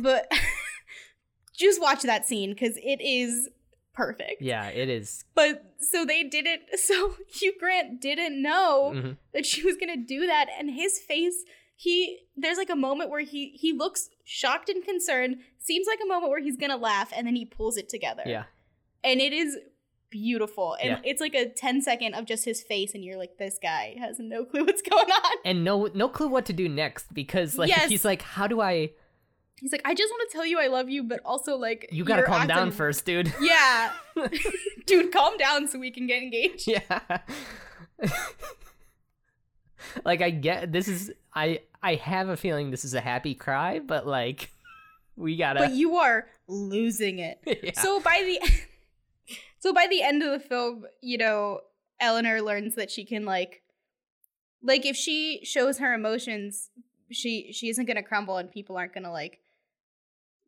but just watch that scene because it is perfect. yeah, it is. But so they didn't. So Hugh Grant didn't know Mhm. that she was gonna do that, and his face. He there's like a moment where he he looks shocked and concerned. Seems like a moment where he's gonna laugh, and then he pulls it together. Yeah. and it is beautiful. And Yeah. it's like a 10 second of just his face, and you're like, this guy has no clue what's going on. And no no clue what to do next because like Yes. he's like, how do I? He's like, I just want to tell you I love you, but also like You gotta you're calm down first, dude. Yeah, dude, calm down so we can get engaged. yeah. like I get this is I I have a feeling this is a happy cry, but like we gotta. But you are losing it. yeah. So by the so by the end of the film, you know, Elinor learns that she can like like if she shows her emotions, she she isn't gonna crumble and people aren't gonna like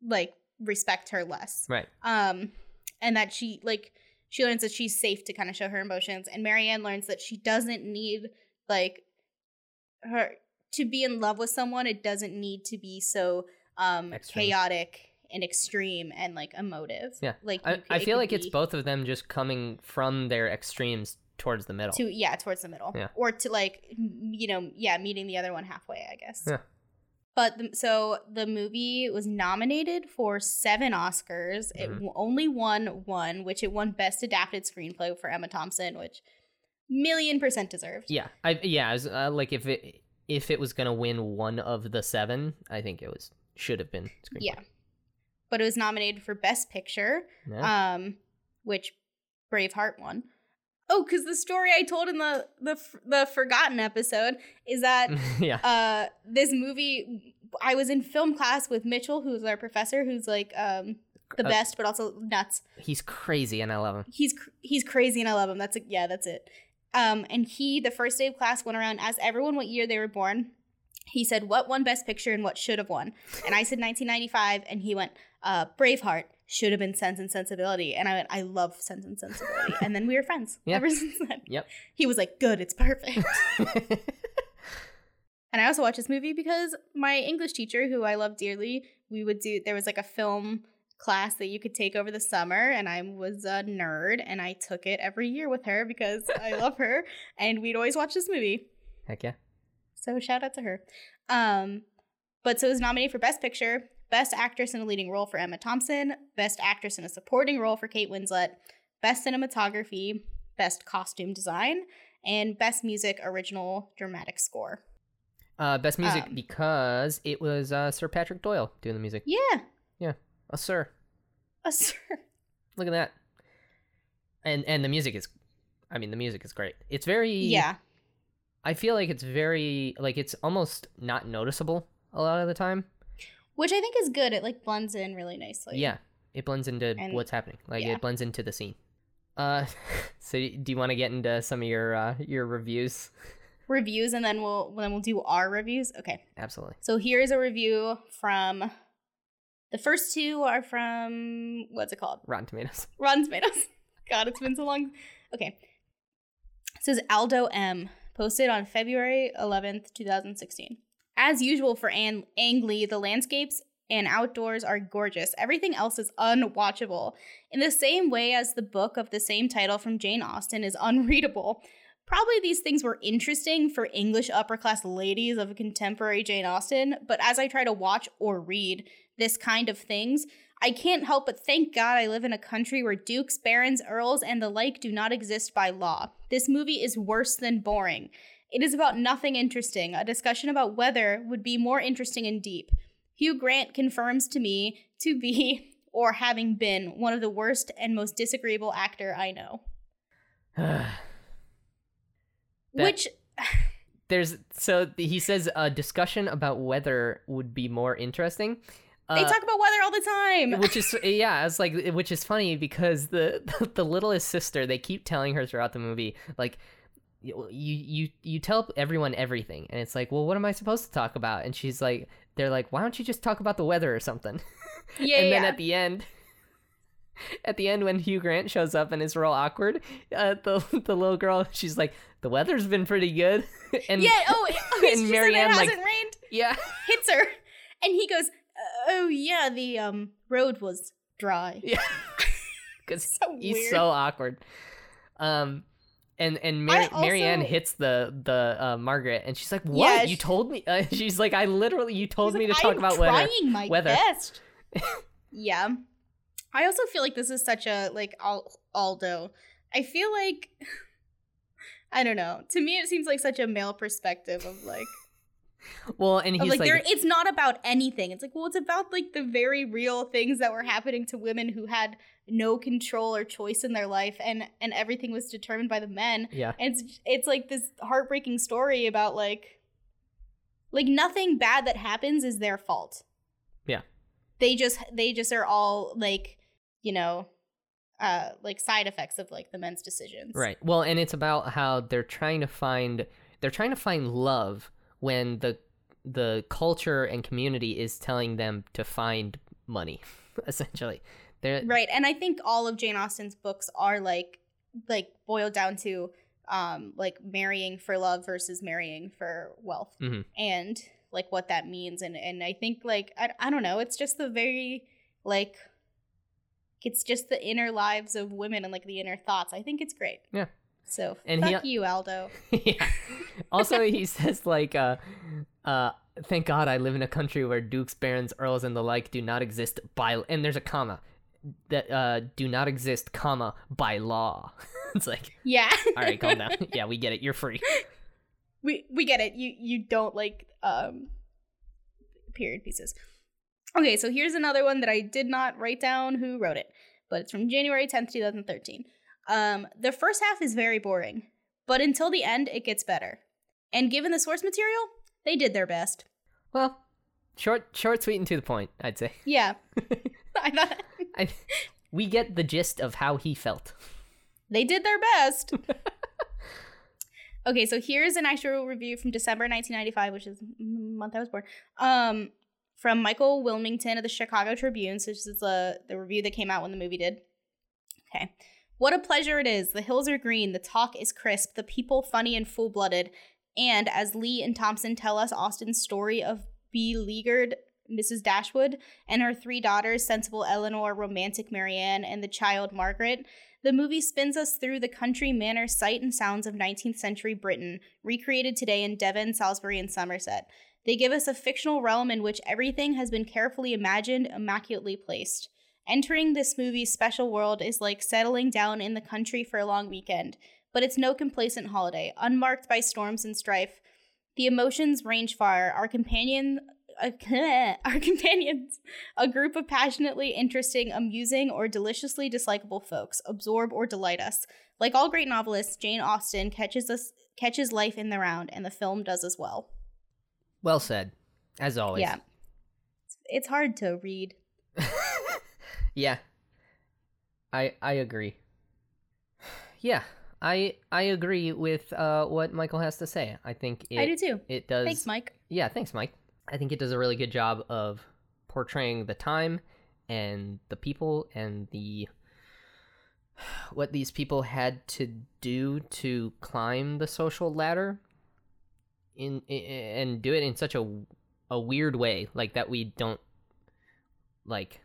like respect her less. right. Um and that she like she learns that she's safe to kind of show her emotions and Marianne learns that she doesn't need like her to be in love with someone it doesn't need to be so um Extreme. chaotic and extreme and like emotive Yeah. like I, could- I feel could like it's both of them just coming from their extremes towards the middle. to yeah towards the middle Yeah. or to like you know yeah meeting the other one halfway i guess Yeah. but the, so the movie was nominated for seven oscars it Mhm. w- only won one which it won best adapted screenplay for emma thompson which million percent deserved Yeah, I yeah, I was, uh, like if it if it was gonna win one of the seven, I think it was should have been. Screenplay. yeah but it was nominated for best picture Yeah. um which braveheart won oh because the story i told in the the the forgotten episode is that yeah. uh this movie i was in film class with mitchell who's our professor who's like um the Uh, best but also nuts He's crazy, and I love him. he's cr- he's crazy and i love him that's a, yeah that's it um and he the first day of class went around asked everyone what year they were born he said what won best picture and what should have won and i said 1995 and he went uh braveheart should have been sense and sensibility and i went i love sense and sensibility and then we were friends Yeah. ever since then Yep. he was like good it's perfect And I also watched this movie because my English teacher, who I love dearly, we would do there was like a film class that you could take over the summer and I was a nerd and I took it every year with her because I love her and we'd always watch this movie. Heck yeah. So shout out to her. Um but so it was nominated for Best Picture, Best Actress in a Leading Role for Emma Thompson, Best Actress in a Supporting Role for Kate Winslet, Best Cinematography, Best Costume Design, and Best Music Original Dramatic Score. Uh, best music Um, because it was uh, Sir Patrick Doyle doing the music. Yeah, Yeah. A sir. a sir. Look at that. And and the music is, I mean, the music is great. It's very. Yeah. I feel like it's very like it's almost not noticeable a lot of the time. Which I think is good. It like blends in really nicely. yeah, it blends into And- what's happening. Like yeah. it blends into the scene. Uh, so do you want to get into some of your uh, your reviews? Reviews and then we'll then we'll do our reviews. Okay. Absolutely. So here's a review from the first two are from what's it called? Rotten Tomatoes. Rotten Tomatoes. God, it's been so long. Okay. It says Aldo M. Posted on February 11th, 2016. As usual for An- Ang Lee, the landscapes and outdoors are gorgeous. Everything else is unwatchable. In the same way as the book of the same title from Jane Austen is unreadable. Probably these things were interesting for English upper class ladies of a contemporary Jane Austen, but as I try to watch or read this kind of things, I can't help but thank God I live in a country where dukes, barons, earls, and the like do not exist by law. This movie is worse than boring. It is about nothing interesting. A discussion about weather would be more interesting and deep. Hugh Grant confirms to me to be, or having been, one of the worst and most disagreeable actor I know. Which, There's so he says a discussion about weather would be more interesting. they Uh, talk about weather all the time. which is yeah, it's like which is funny because the the littlest sister they keep telling her throughout the movie like you you you tell everyone everything and it's like well what am I supposed to talk about and she's like they're like why don't you just talk about the weather or something Yeah, and then at the end at the end when Hugh Grant shows up and is real awkward uh, the the little girl she's like the weather's been pretty good and yeah, oh, oh and Marianne, it like- hasn't rained. yeah Hits her, and he goes, "Oh yeah, the um road was dry." yeah because So he's weird. so awkward. Um, and and Mar- I Marianne hits the the uh, Margaret, and she's like, "What? Yeah, you she- told me?" Uh, she's like, "I literally, you told He's me like, to talk "I'm about trying weather." my weather." best. yeah, I also feel like this is such a like Al- Aldo. I feel like I don't know. To me, it seems like such a male perspective of like, Well, and he's like, like, there. It's not about anything. It's like, well, it's about like the very real things that were happening to women who had no control or choice in their life, and and everything was determined by the men. yeah, And it's it's like this heartbreaking story about like like nothing bad that happens is their fault. Yeah. They just they just are all like, you know, uh like side effects of like the men's decisions. right. Well, and it's about how they're trying to find they're trying to find love when the the culture and community is telling them to find money, essentially. They're Right. And I think all of Jane Austen's books are like like boiled down to um like marrying for love versus marrying for wealth. Mhm. And like what that means and and I think like I, I don't know, it's just the very like it's just the inner lives of women and like the inner thoughts. I think it's great. Yeah. So And fuck he- you, Aldo. yeah. Also, he says like, uh, uh, "Thank God I live in a country where dukes, barons, earls, and the like do not exist by." And there's a comma that uh, do not exist, comma by law. it's like, Yeah. all right, calm down. yeah, we get it. You're free. we we get it. You you don't like um period pieces. Okay, so here's another one that I did not write down who wrote it, but it's from January 10th, 2013. Um the first half is very boring, but until the end it gets better. And given the source material, they did their best. Well, short, short, sweet, and to the point. I'd say. Yeah. I thought I, we get the gist of how he felt. they did their best. okay, so here's an actual review from December 1995, which is the month I was born. Um, from Michael Wilmington of the Chicago Tribune. So this is uh, the review that came out when the movie did. Okay. What a pleasure it is. The hills are green, the talk is crisp, the people funny and full blooded. And as Lee and Thompson tell us Austen's story of beleaguered Mrs. Dashwood and her three daughters, sensible Elinor, romantic Marianne, and the child Margaret, the movie spins us through the country manner, sight, and sounds of 19th century Britain, recreated today in Devon, Salisbury, and Somerset. They give us a fictional realm in which everything has been carefully imagined, immaculately placed. Entering this movie's special world is like settling down in the country for a long weekend, but it's no complacent holiday, unmarked by storms and strife. The emotions range far. Our companion, uh, our companions, a group of passionately interesting, amusing, or deliciously dislikable folks, absorb or delight us. Like all great novelists, Jane Austen catches us catches life in the round, and the film does as well. Well said, as always. Yeah, it's hard to read. yeah. I I agree. Yeah, I I agree with uh, what Michael has to say. I think it, I do too. it does. Thanks, Mike. Yeah, thanks, Mike. I think it does a really good job of portraying the time and the people and the what these people had to do to climb the social ladder in, i and do it in such a a weird way like that we don't like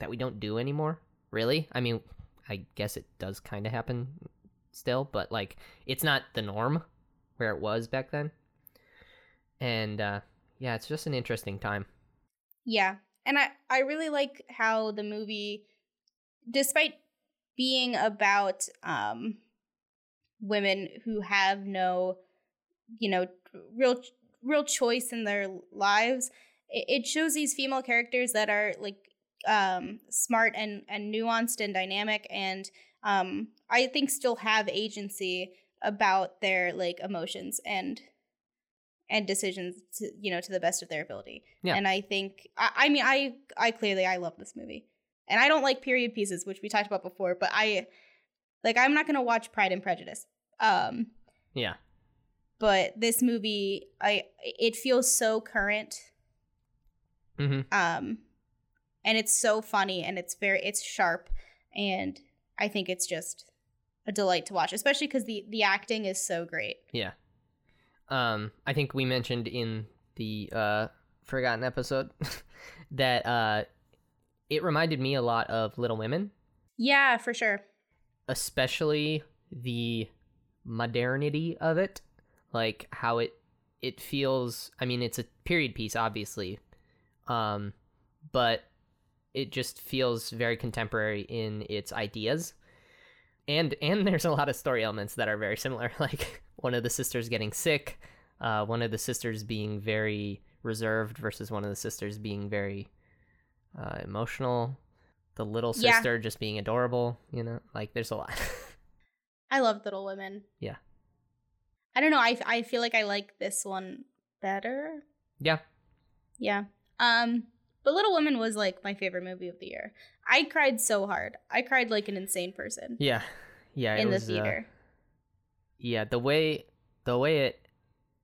that we don't do anymore really i mean i guess it does kind of happen still but like it's not the norm where it was back then and uh yeah it's just an interesting time Yeah. and I I really like how the movie, despite being about um women who have no, you know, real real choice in their lives, it, it shows these female characters that are like um smart and and nuanced and dynamic and um I think still have agency about their like emotions and and decisions to, you know to the best of their ability Yeah. and i think I, I mean i i clearly i love this movie and i don't like period pieces which we talked about before but i like i'm not gonna watch pride and prejudice um Yeah. but this movie i it feels so current hmm um and it's so funny and it's very it's sharp and i think it's just a delight to watch especially because the the acting is so great Yeah. Um, I think we mentioned in the uh, Forgotten episode that uh, it reminded me a lot of Little Women, yeah for sure especially the modernity of it, like how it it feels. I mean, it's a period piece, obviously, um, but it just feels very contemporary in its ideas. And and there's a lot of story elements that are very similar, like one of the sisters getting sick, uh, one of the sisters being very reserved versus one of the sisters being very uh, emotional. The little Yeah. sister just being adorable, you know, like there's a lot. I love Little Women. Yeah. I don't know. I I feel like I like this one better. yeah, Yeah. Um. But Little Women was like my favorite movie of the year. I cried so hard. I cried like an insane person yeah, yeah. it in the was, uh, theater. yeah, the way the way it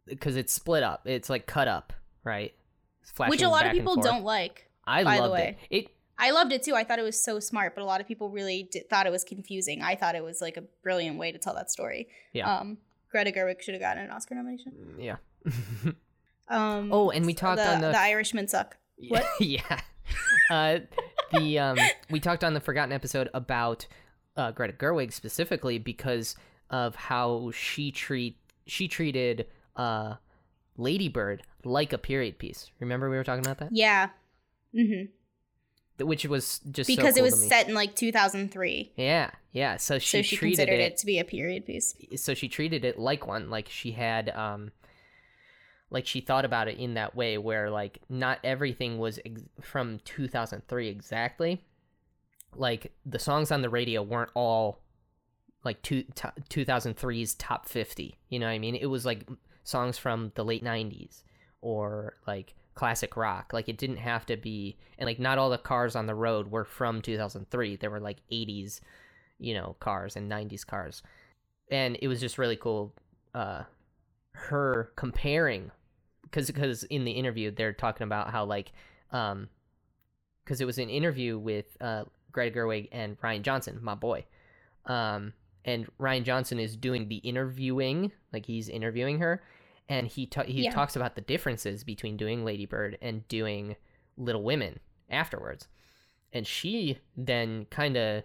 because it's split up, it's like cut up, right? Which a lot of people don't like. I by the loved way. it. It I loved it too. I thought it was so smart, but a lot of people really did, thought it was confusing. I thought it was like a brilliant way to tell that story. Yeah. Um. Greta Gerwig should have gotten an Oscar nomination. yeah. Um. Oh, and we talked the, on the- the Irishmen suck. What? yeah. Uh, the um, we talked on the Forgotten episode about uh, Greta Gerwig specifically because of how she treat she treated uh, Lady Bird like a period piece. Remember we were talking about that, Yeah. hmm which was just so Because cool it was set in like 2003. Yeah, yeah. So she, so she treated considered it it to be a period piece. so she treated it like one like she had um like she thought about it in that way where like not everything was ex- from 2003 exactly. Like the songs on the radio weren't all like two, to 2003's top 50 you know what i mean? It was like songs from the late 90s or like classic rock. Like it didn't have to be and like not all the cars on the road were from 2003 there were like 80s you know cars and 90s cars. And it was just really cool uh her comparing because because in the interview they're talking about how like um because it was an interview with uh Greta Gerwig and Rian Johnson my boy um and Rian Johnson is doing the interviewing like he's interviewing her and he ta- he Yeah. talks about the differences between doing Lady Bird and doing Little Women afterwards and she then kind of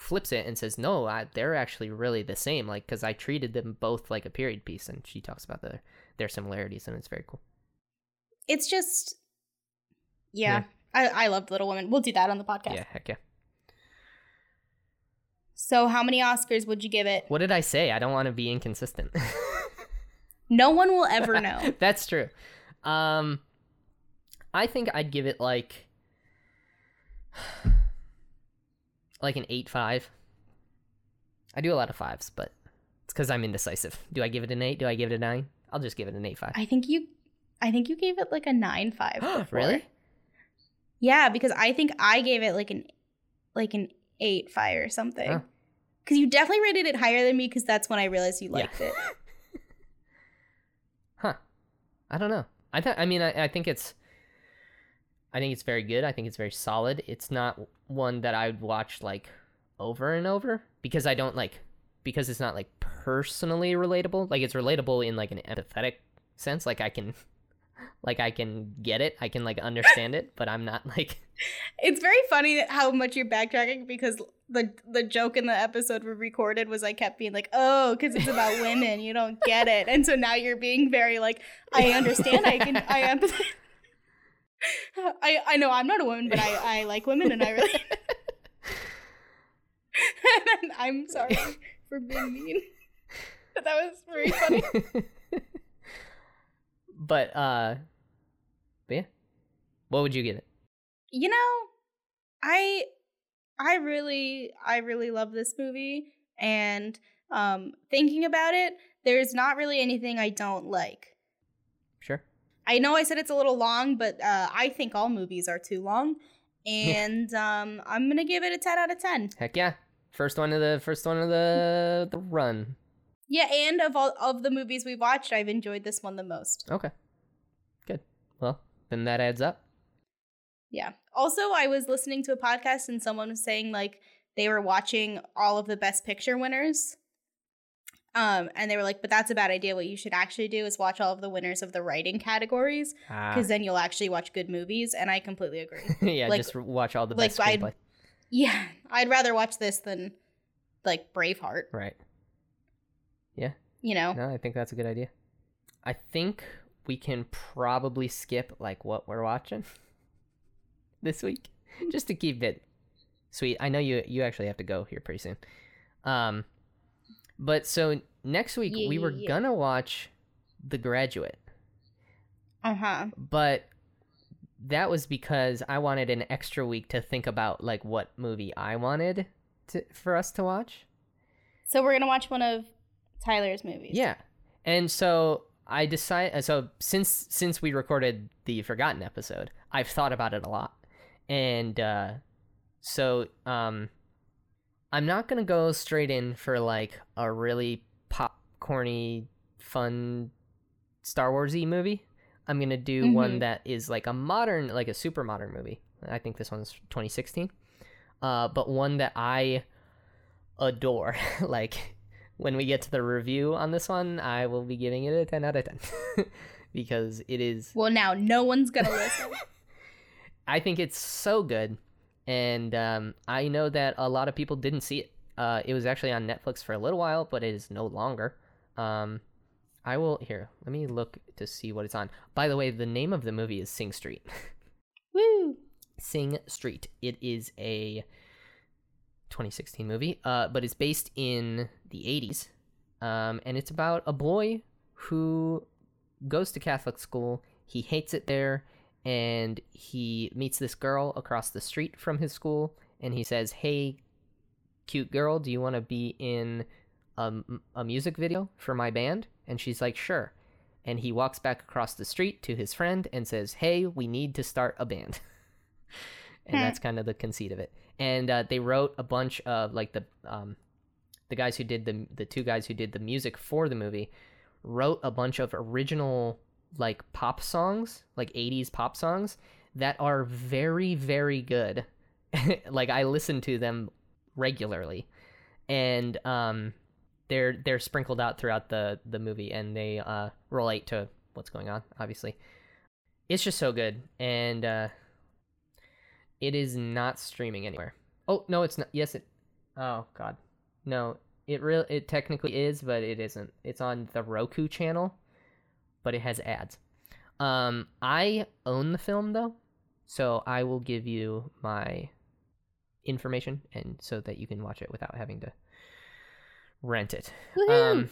flips it and says no I, they're actually really the same like because i treated them both like a period piece and she talks about the, their similarities and it's very cool It's just, yeah. I, I loved Little Women. We'll do that on the podcast. yeah heck yeah So, how many Oscars would you give it? what did i say i don't want to be inconsistent No one will ever know. that's true um i think i'd give it like like an 8-5 i do a lot of fives but it's because i'm indecisive do i give it an 8 do i give it a 9 i'll just give it an 8-5 I think you, I think you gave it like a nine five. really Yeah, because I think I gave it like an, like an eight five or something. Because you definitely rated it higher than me. Because that's when I realized you Yeah. liked it. Huh. I don't know. I th- I mean I, I think it's I think it's very good. I think it's very solid. It's not one that I would watch like over and over because I don't like because it's not like personally relatable. Like it's relatable in like an empathetic sense. Like I can like I can get it. I can like understand it, but I'm not like It's very funny how much you're backtracking because the the joke in the episode we recorded was I kept being like, "Oh, because it's about women, you don't get it," and so now you're being very like, "I understand, I can, I empathize." I I know I'm not a woman, but I I like women, and I really. I'm sorry for being mean. But that was very funny. but uh but yeah. What would you give it? You know, I I really I really love this movie and um thinking about it, there's not really anything I don't like. I know I said it's a little long, but uh I think all movies are too long. And um I'm going to give it a 10 out of 10. Heck yeah. First one of the first one of the the run. Yeah, and of all of the movies we've watched, I've enjoyed this one the most. Okay. Good. Well, then that adds up. Yeah. Also, I was listening to a podcast and someone was saying like they were watching all of the best picture winners. Um, and they were like, but that's a bad idea. What you should actually do is watch all of the winners of the writing categories Ah. because then you'll actually watch good movies. And I completely agree. yeah, like- just watch all the like, best I'd- yeah, I'd rather watch this than like Braveheart. Right. Yeah. You know? No, I think that's a good idea. I think we can probably skip like what we're watching this week, just to keep it sweet. I know you you actually have to go here pretty soon. Um, but so next week we were Yeah. gonna watch The Graduate, Uh huh. but that was because I wanted an extra week to think about like what movie I wanted to for us to watch. So we're gonna watch one of Tyler's movies. Yeah. And so I decide so since since we recorded the Forgotten episode, I've thought about it a lot. And uh so um I'm not going to go straight in for like a really popcorny fun Star Warsy movie. I'm going to do one Mhm. that is like a modern like a super modern movie. I think this one's 2016. Uh but one that I adore. like when we get to the review on this one, I will be giving it a 10 out of 10 because it is Well, now no one's gonna listen. I think it's so good and um, I know that a lot of people didn't see it. Uh, it was actually on Netflix for a little while, but it is no longer. Um, I will here. Let me look to see what it's on. By the way, the name of the movie is Sing Street. Woo! Sing Street. It is a 2016 movie, uh, but it's based in the 80s, um, and it's about a boy who goes to Catholic school. He hates it there, and he meets this girl across the street from his school, and he says, "Hey, cute girl, do you want to be in a music video for my band?" And she's like, "Sure." And he walks back across the street to his friend and says, "Hey, we need to start a band." and Hmm. that's kind of the conceit of it. And uh, they wrote a bunch of like the um, the guys who did the the two guys who did the music for the movie wrote a bunch of original like pop songs, like 80s pop songs that are very very good. like I listen to them regularly. And um they're they're sprinkled out throughout the the movie and they uh relate to what's going on, obviously. It's just so good and uh it is not streaming anywhere. Oh, no, it's not. Yes, it Oh god. No, it real it technically is, but it isn't. It's on the Roku channel, but it has ads. Um I own the film though, so I will give you my information and so that you can watch it without having to rent it. Um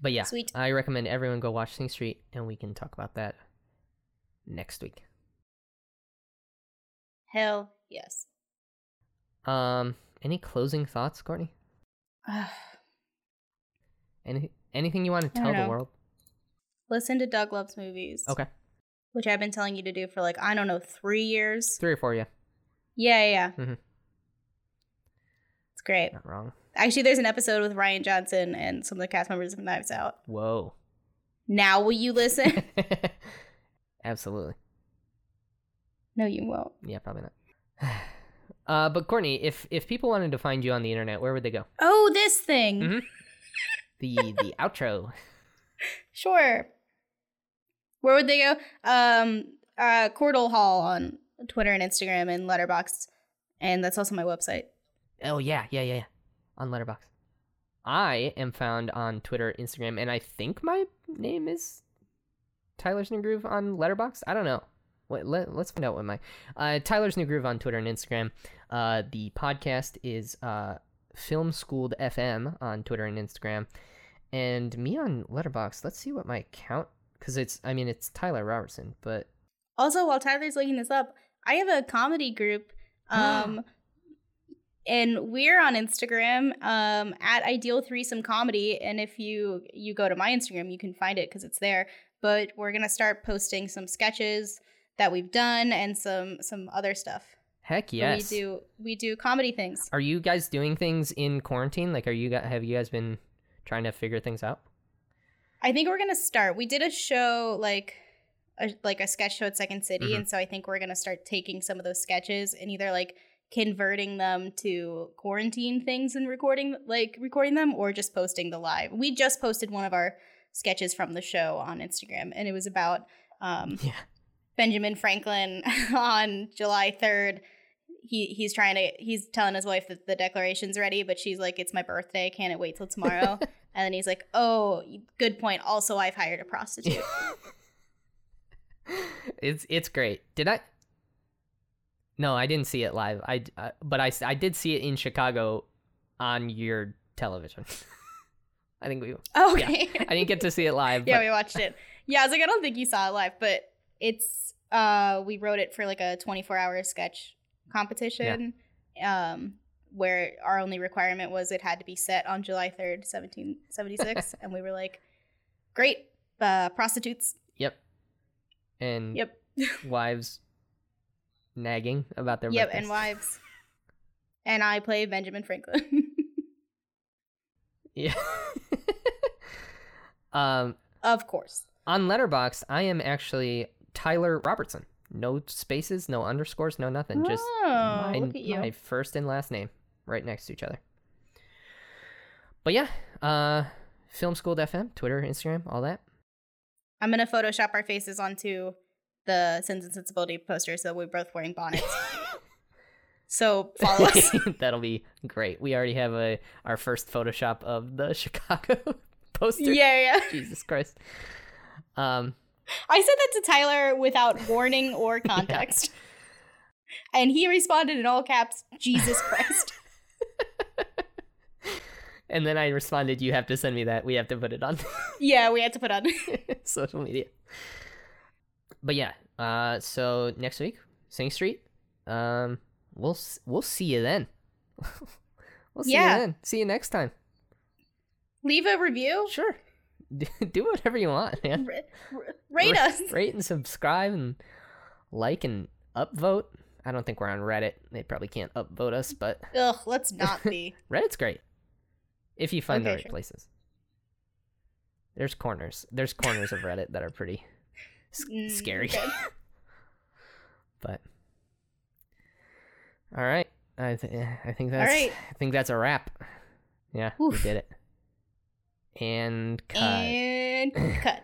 but yeah, Sweet. I recommend everyone go watch Sing Street and we can talk about that next week. Hell yes. Um any closing thoughts, Courtney? Any anything you want to tell the world? Listen to Doug Loves Movies. Okay. Which I've been telling you to do for like, I don't know, three years. Three or four, yeah. Yeah, yeah, yeah. Mhm. It's great. Not wrong. Actually, there's an episode with Rian Johnson and some of the cast members of Knives Out. Whoa. Now will you listen? Absolutely. no, you won't. Yeah, probably not. Uh, but Courtney, if if people wanted to find you on the internet, where would they go? Oh, this thing. Mhm. The the outro. Sure. Where would they go? Um, uh, Cordell Hall on Twitter and Instagram and Letterboxd, and that's also my website. Oh yeah, yeah, yeah, yeah. On Letterboxd. I am found on Twitter, Instagram, and I think my name is Tyler's New Groove on Letterboxd. I don't know. What, let, let's find out what my uh, Tyler's New Groove on Twitter and Instagram. Uh, the podcast is uh, Film Schooled FM on Twitter and Instagram, and me on Letterboxd. Let's see what my account because it's I mean it's Tyler Robertson, but Also, while Tyler's looking this up, I have a comedy group. Um, and we're on Instagram um, at Ideal Threesome Comedy. And if you you go to my Instagram, you can find it because it's there. But we're gonna start posting some sketches that we've done and some some other stuff. heck yes. We do we do comedy things. Are you guys doing things in quarantine? Like, are you have you guys been trying to figure things out? I think we're gonna start. We did a show like a, like a sketch show at Second City, Mhm. and so I think we're gonna start taking some of those sketches and either like converting them to quarantine things and recording like recording them or just posting the live. We just posted one of our sketches from the show on Instagram, and it was about um, Yeah. Benjamin Franklin on July third. He he's trying to he's telling his wife that the declaration's ready, but she's like, "It's my birthday, can't it wait till tomorrow." and then he's like, "Oh, good point. Also, I've hired a prostitute." it's it's great. Did I? No, I didn't see it live. I uh, but I did see it in Chicago on your television. I think we. okay. I didn't get to see it live. yeah, but- we watched it. Yeah, I was like, I don't think you saw it live, but it's uh we wrote it for like a 24 hour sketch competition. Yeah. Um where our only requirement was it had to be set on July 3rd, 1776. and we were like, Great, uh prostitutes. Yep. And Yep. wives nagging about their Yep, birthdays. and wives. And I play Benjamin Franklin. Yeah. um, of course. on Letterboxd, I am actually Tyler Robertson. No spaces, no underscores, no nothing. Just oh, my, at you. my first and last name right next to each other. But yeah, uh, Film School FM, Twitter, Instagram, all that. I'm gonna Photoshop our faces onto the Sense and Sensibility poster so we're both wearing bonnets. so follow us. That'll be great. We already have a our first Photoshop of the Chicago poster. yeah, yeah. Jesus Christ. Um, I said that to Tyler without warning or context. And he responded in all caps, Jesus Christ. And then I responded, "You have to send me that. We have to put it on yeah, we had to put on. social media." But yeah, uh, so next week, Sing Street. Um, we'll we'll see you then. we'll see Yeah. you then. See you next time. Leave a review. Sure. Do whatever you want, man. R- r- rate Ra- us. Rate and subscribe and like and upvote. I don't think we're on Reddit. They probably can't upvote us, but Ugh, let's not be. Reddit's great. If you find the right sure. places. There's corners. There's corners of Reddit that are pretty s- Mm, scary. okay. but all right, I th- I think that's right. I think that's a wrap. Yeah, Oof. we did it. And cut. And cut.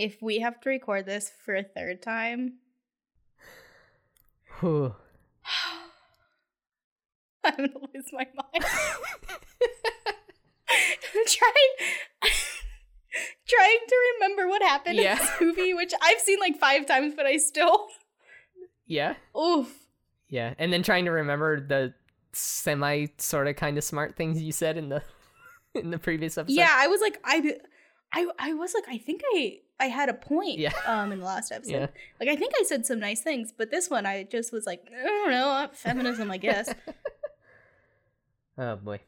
If we have to record this for a third time, Whew. I'm gonna lose my mind. I'm trying trying to remember what happened Yeah. in this movie, which I've seen like five times, but I still yeah, oof. yeah, and then trying to remember the semi sort of kind of smart things you said in the in the previous episode. Yeah, I was like, I, I, I was like, I think I, I had a point. Yeah. Um, in the last episode, Yeah. like I think I said some nice things, but this one I just was like, I don't know, feminism, I guess. Oh boy.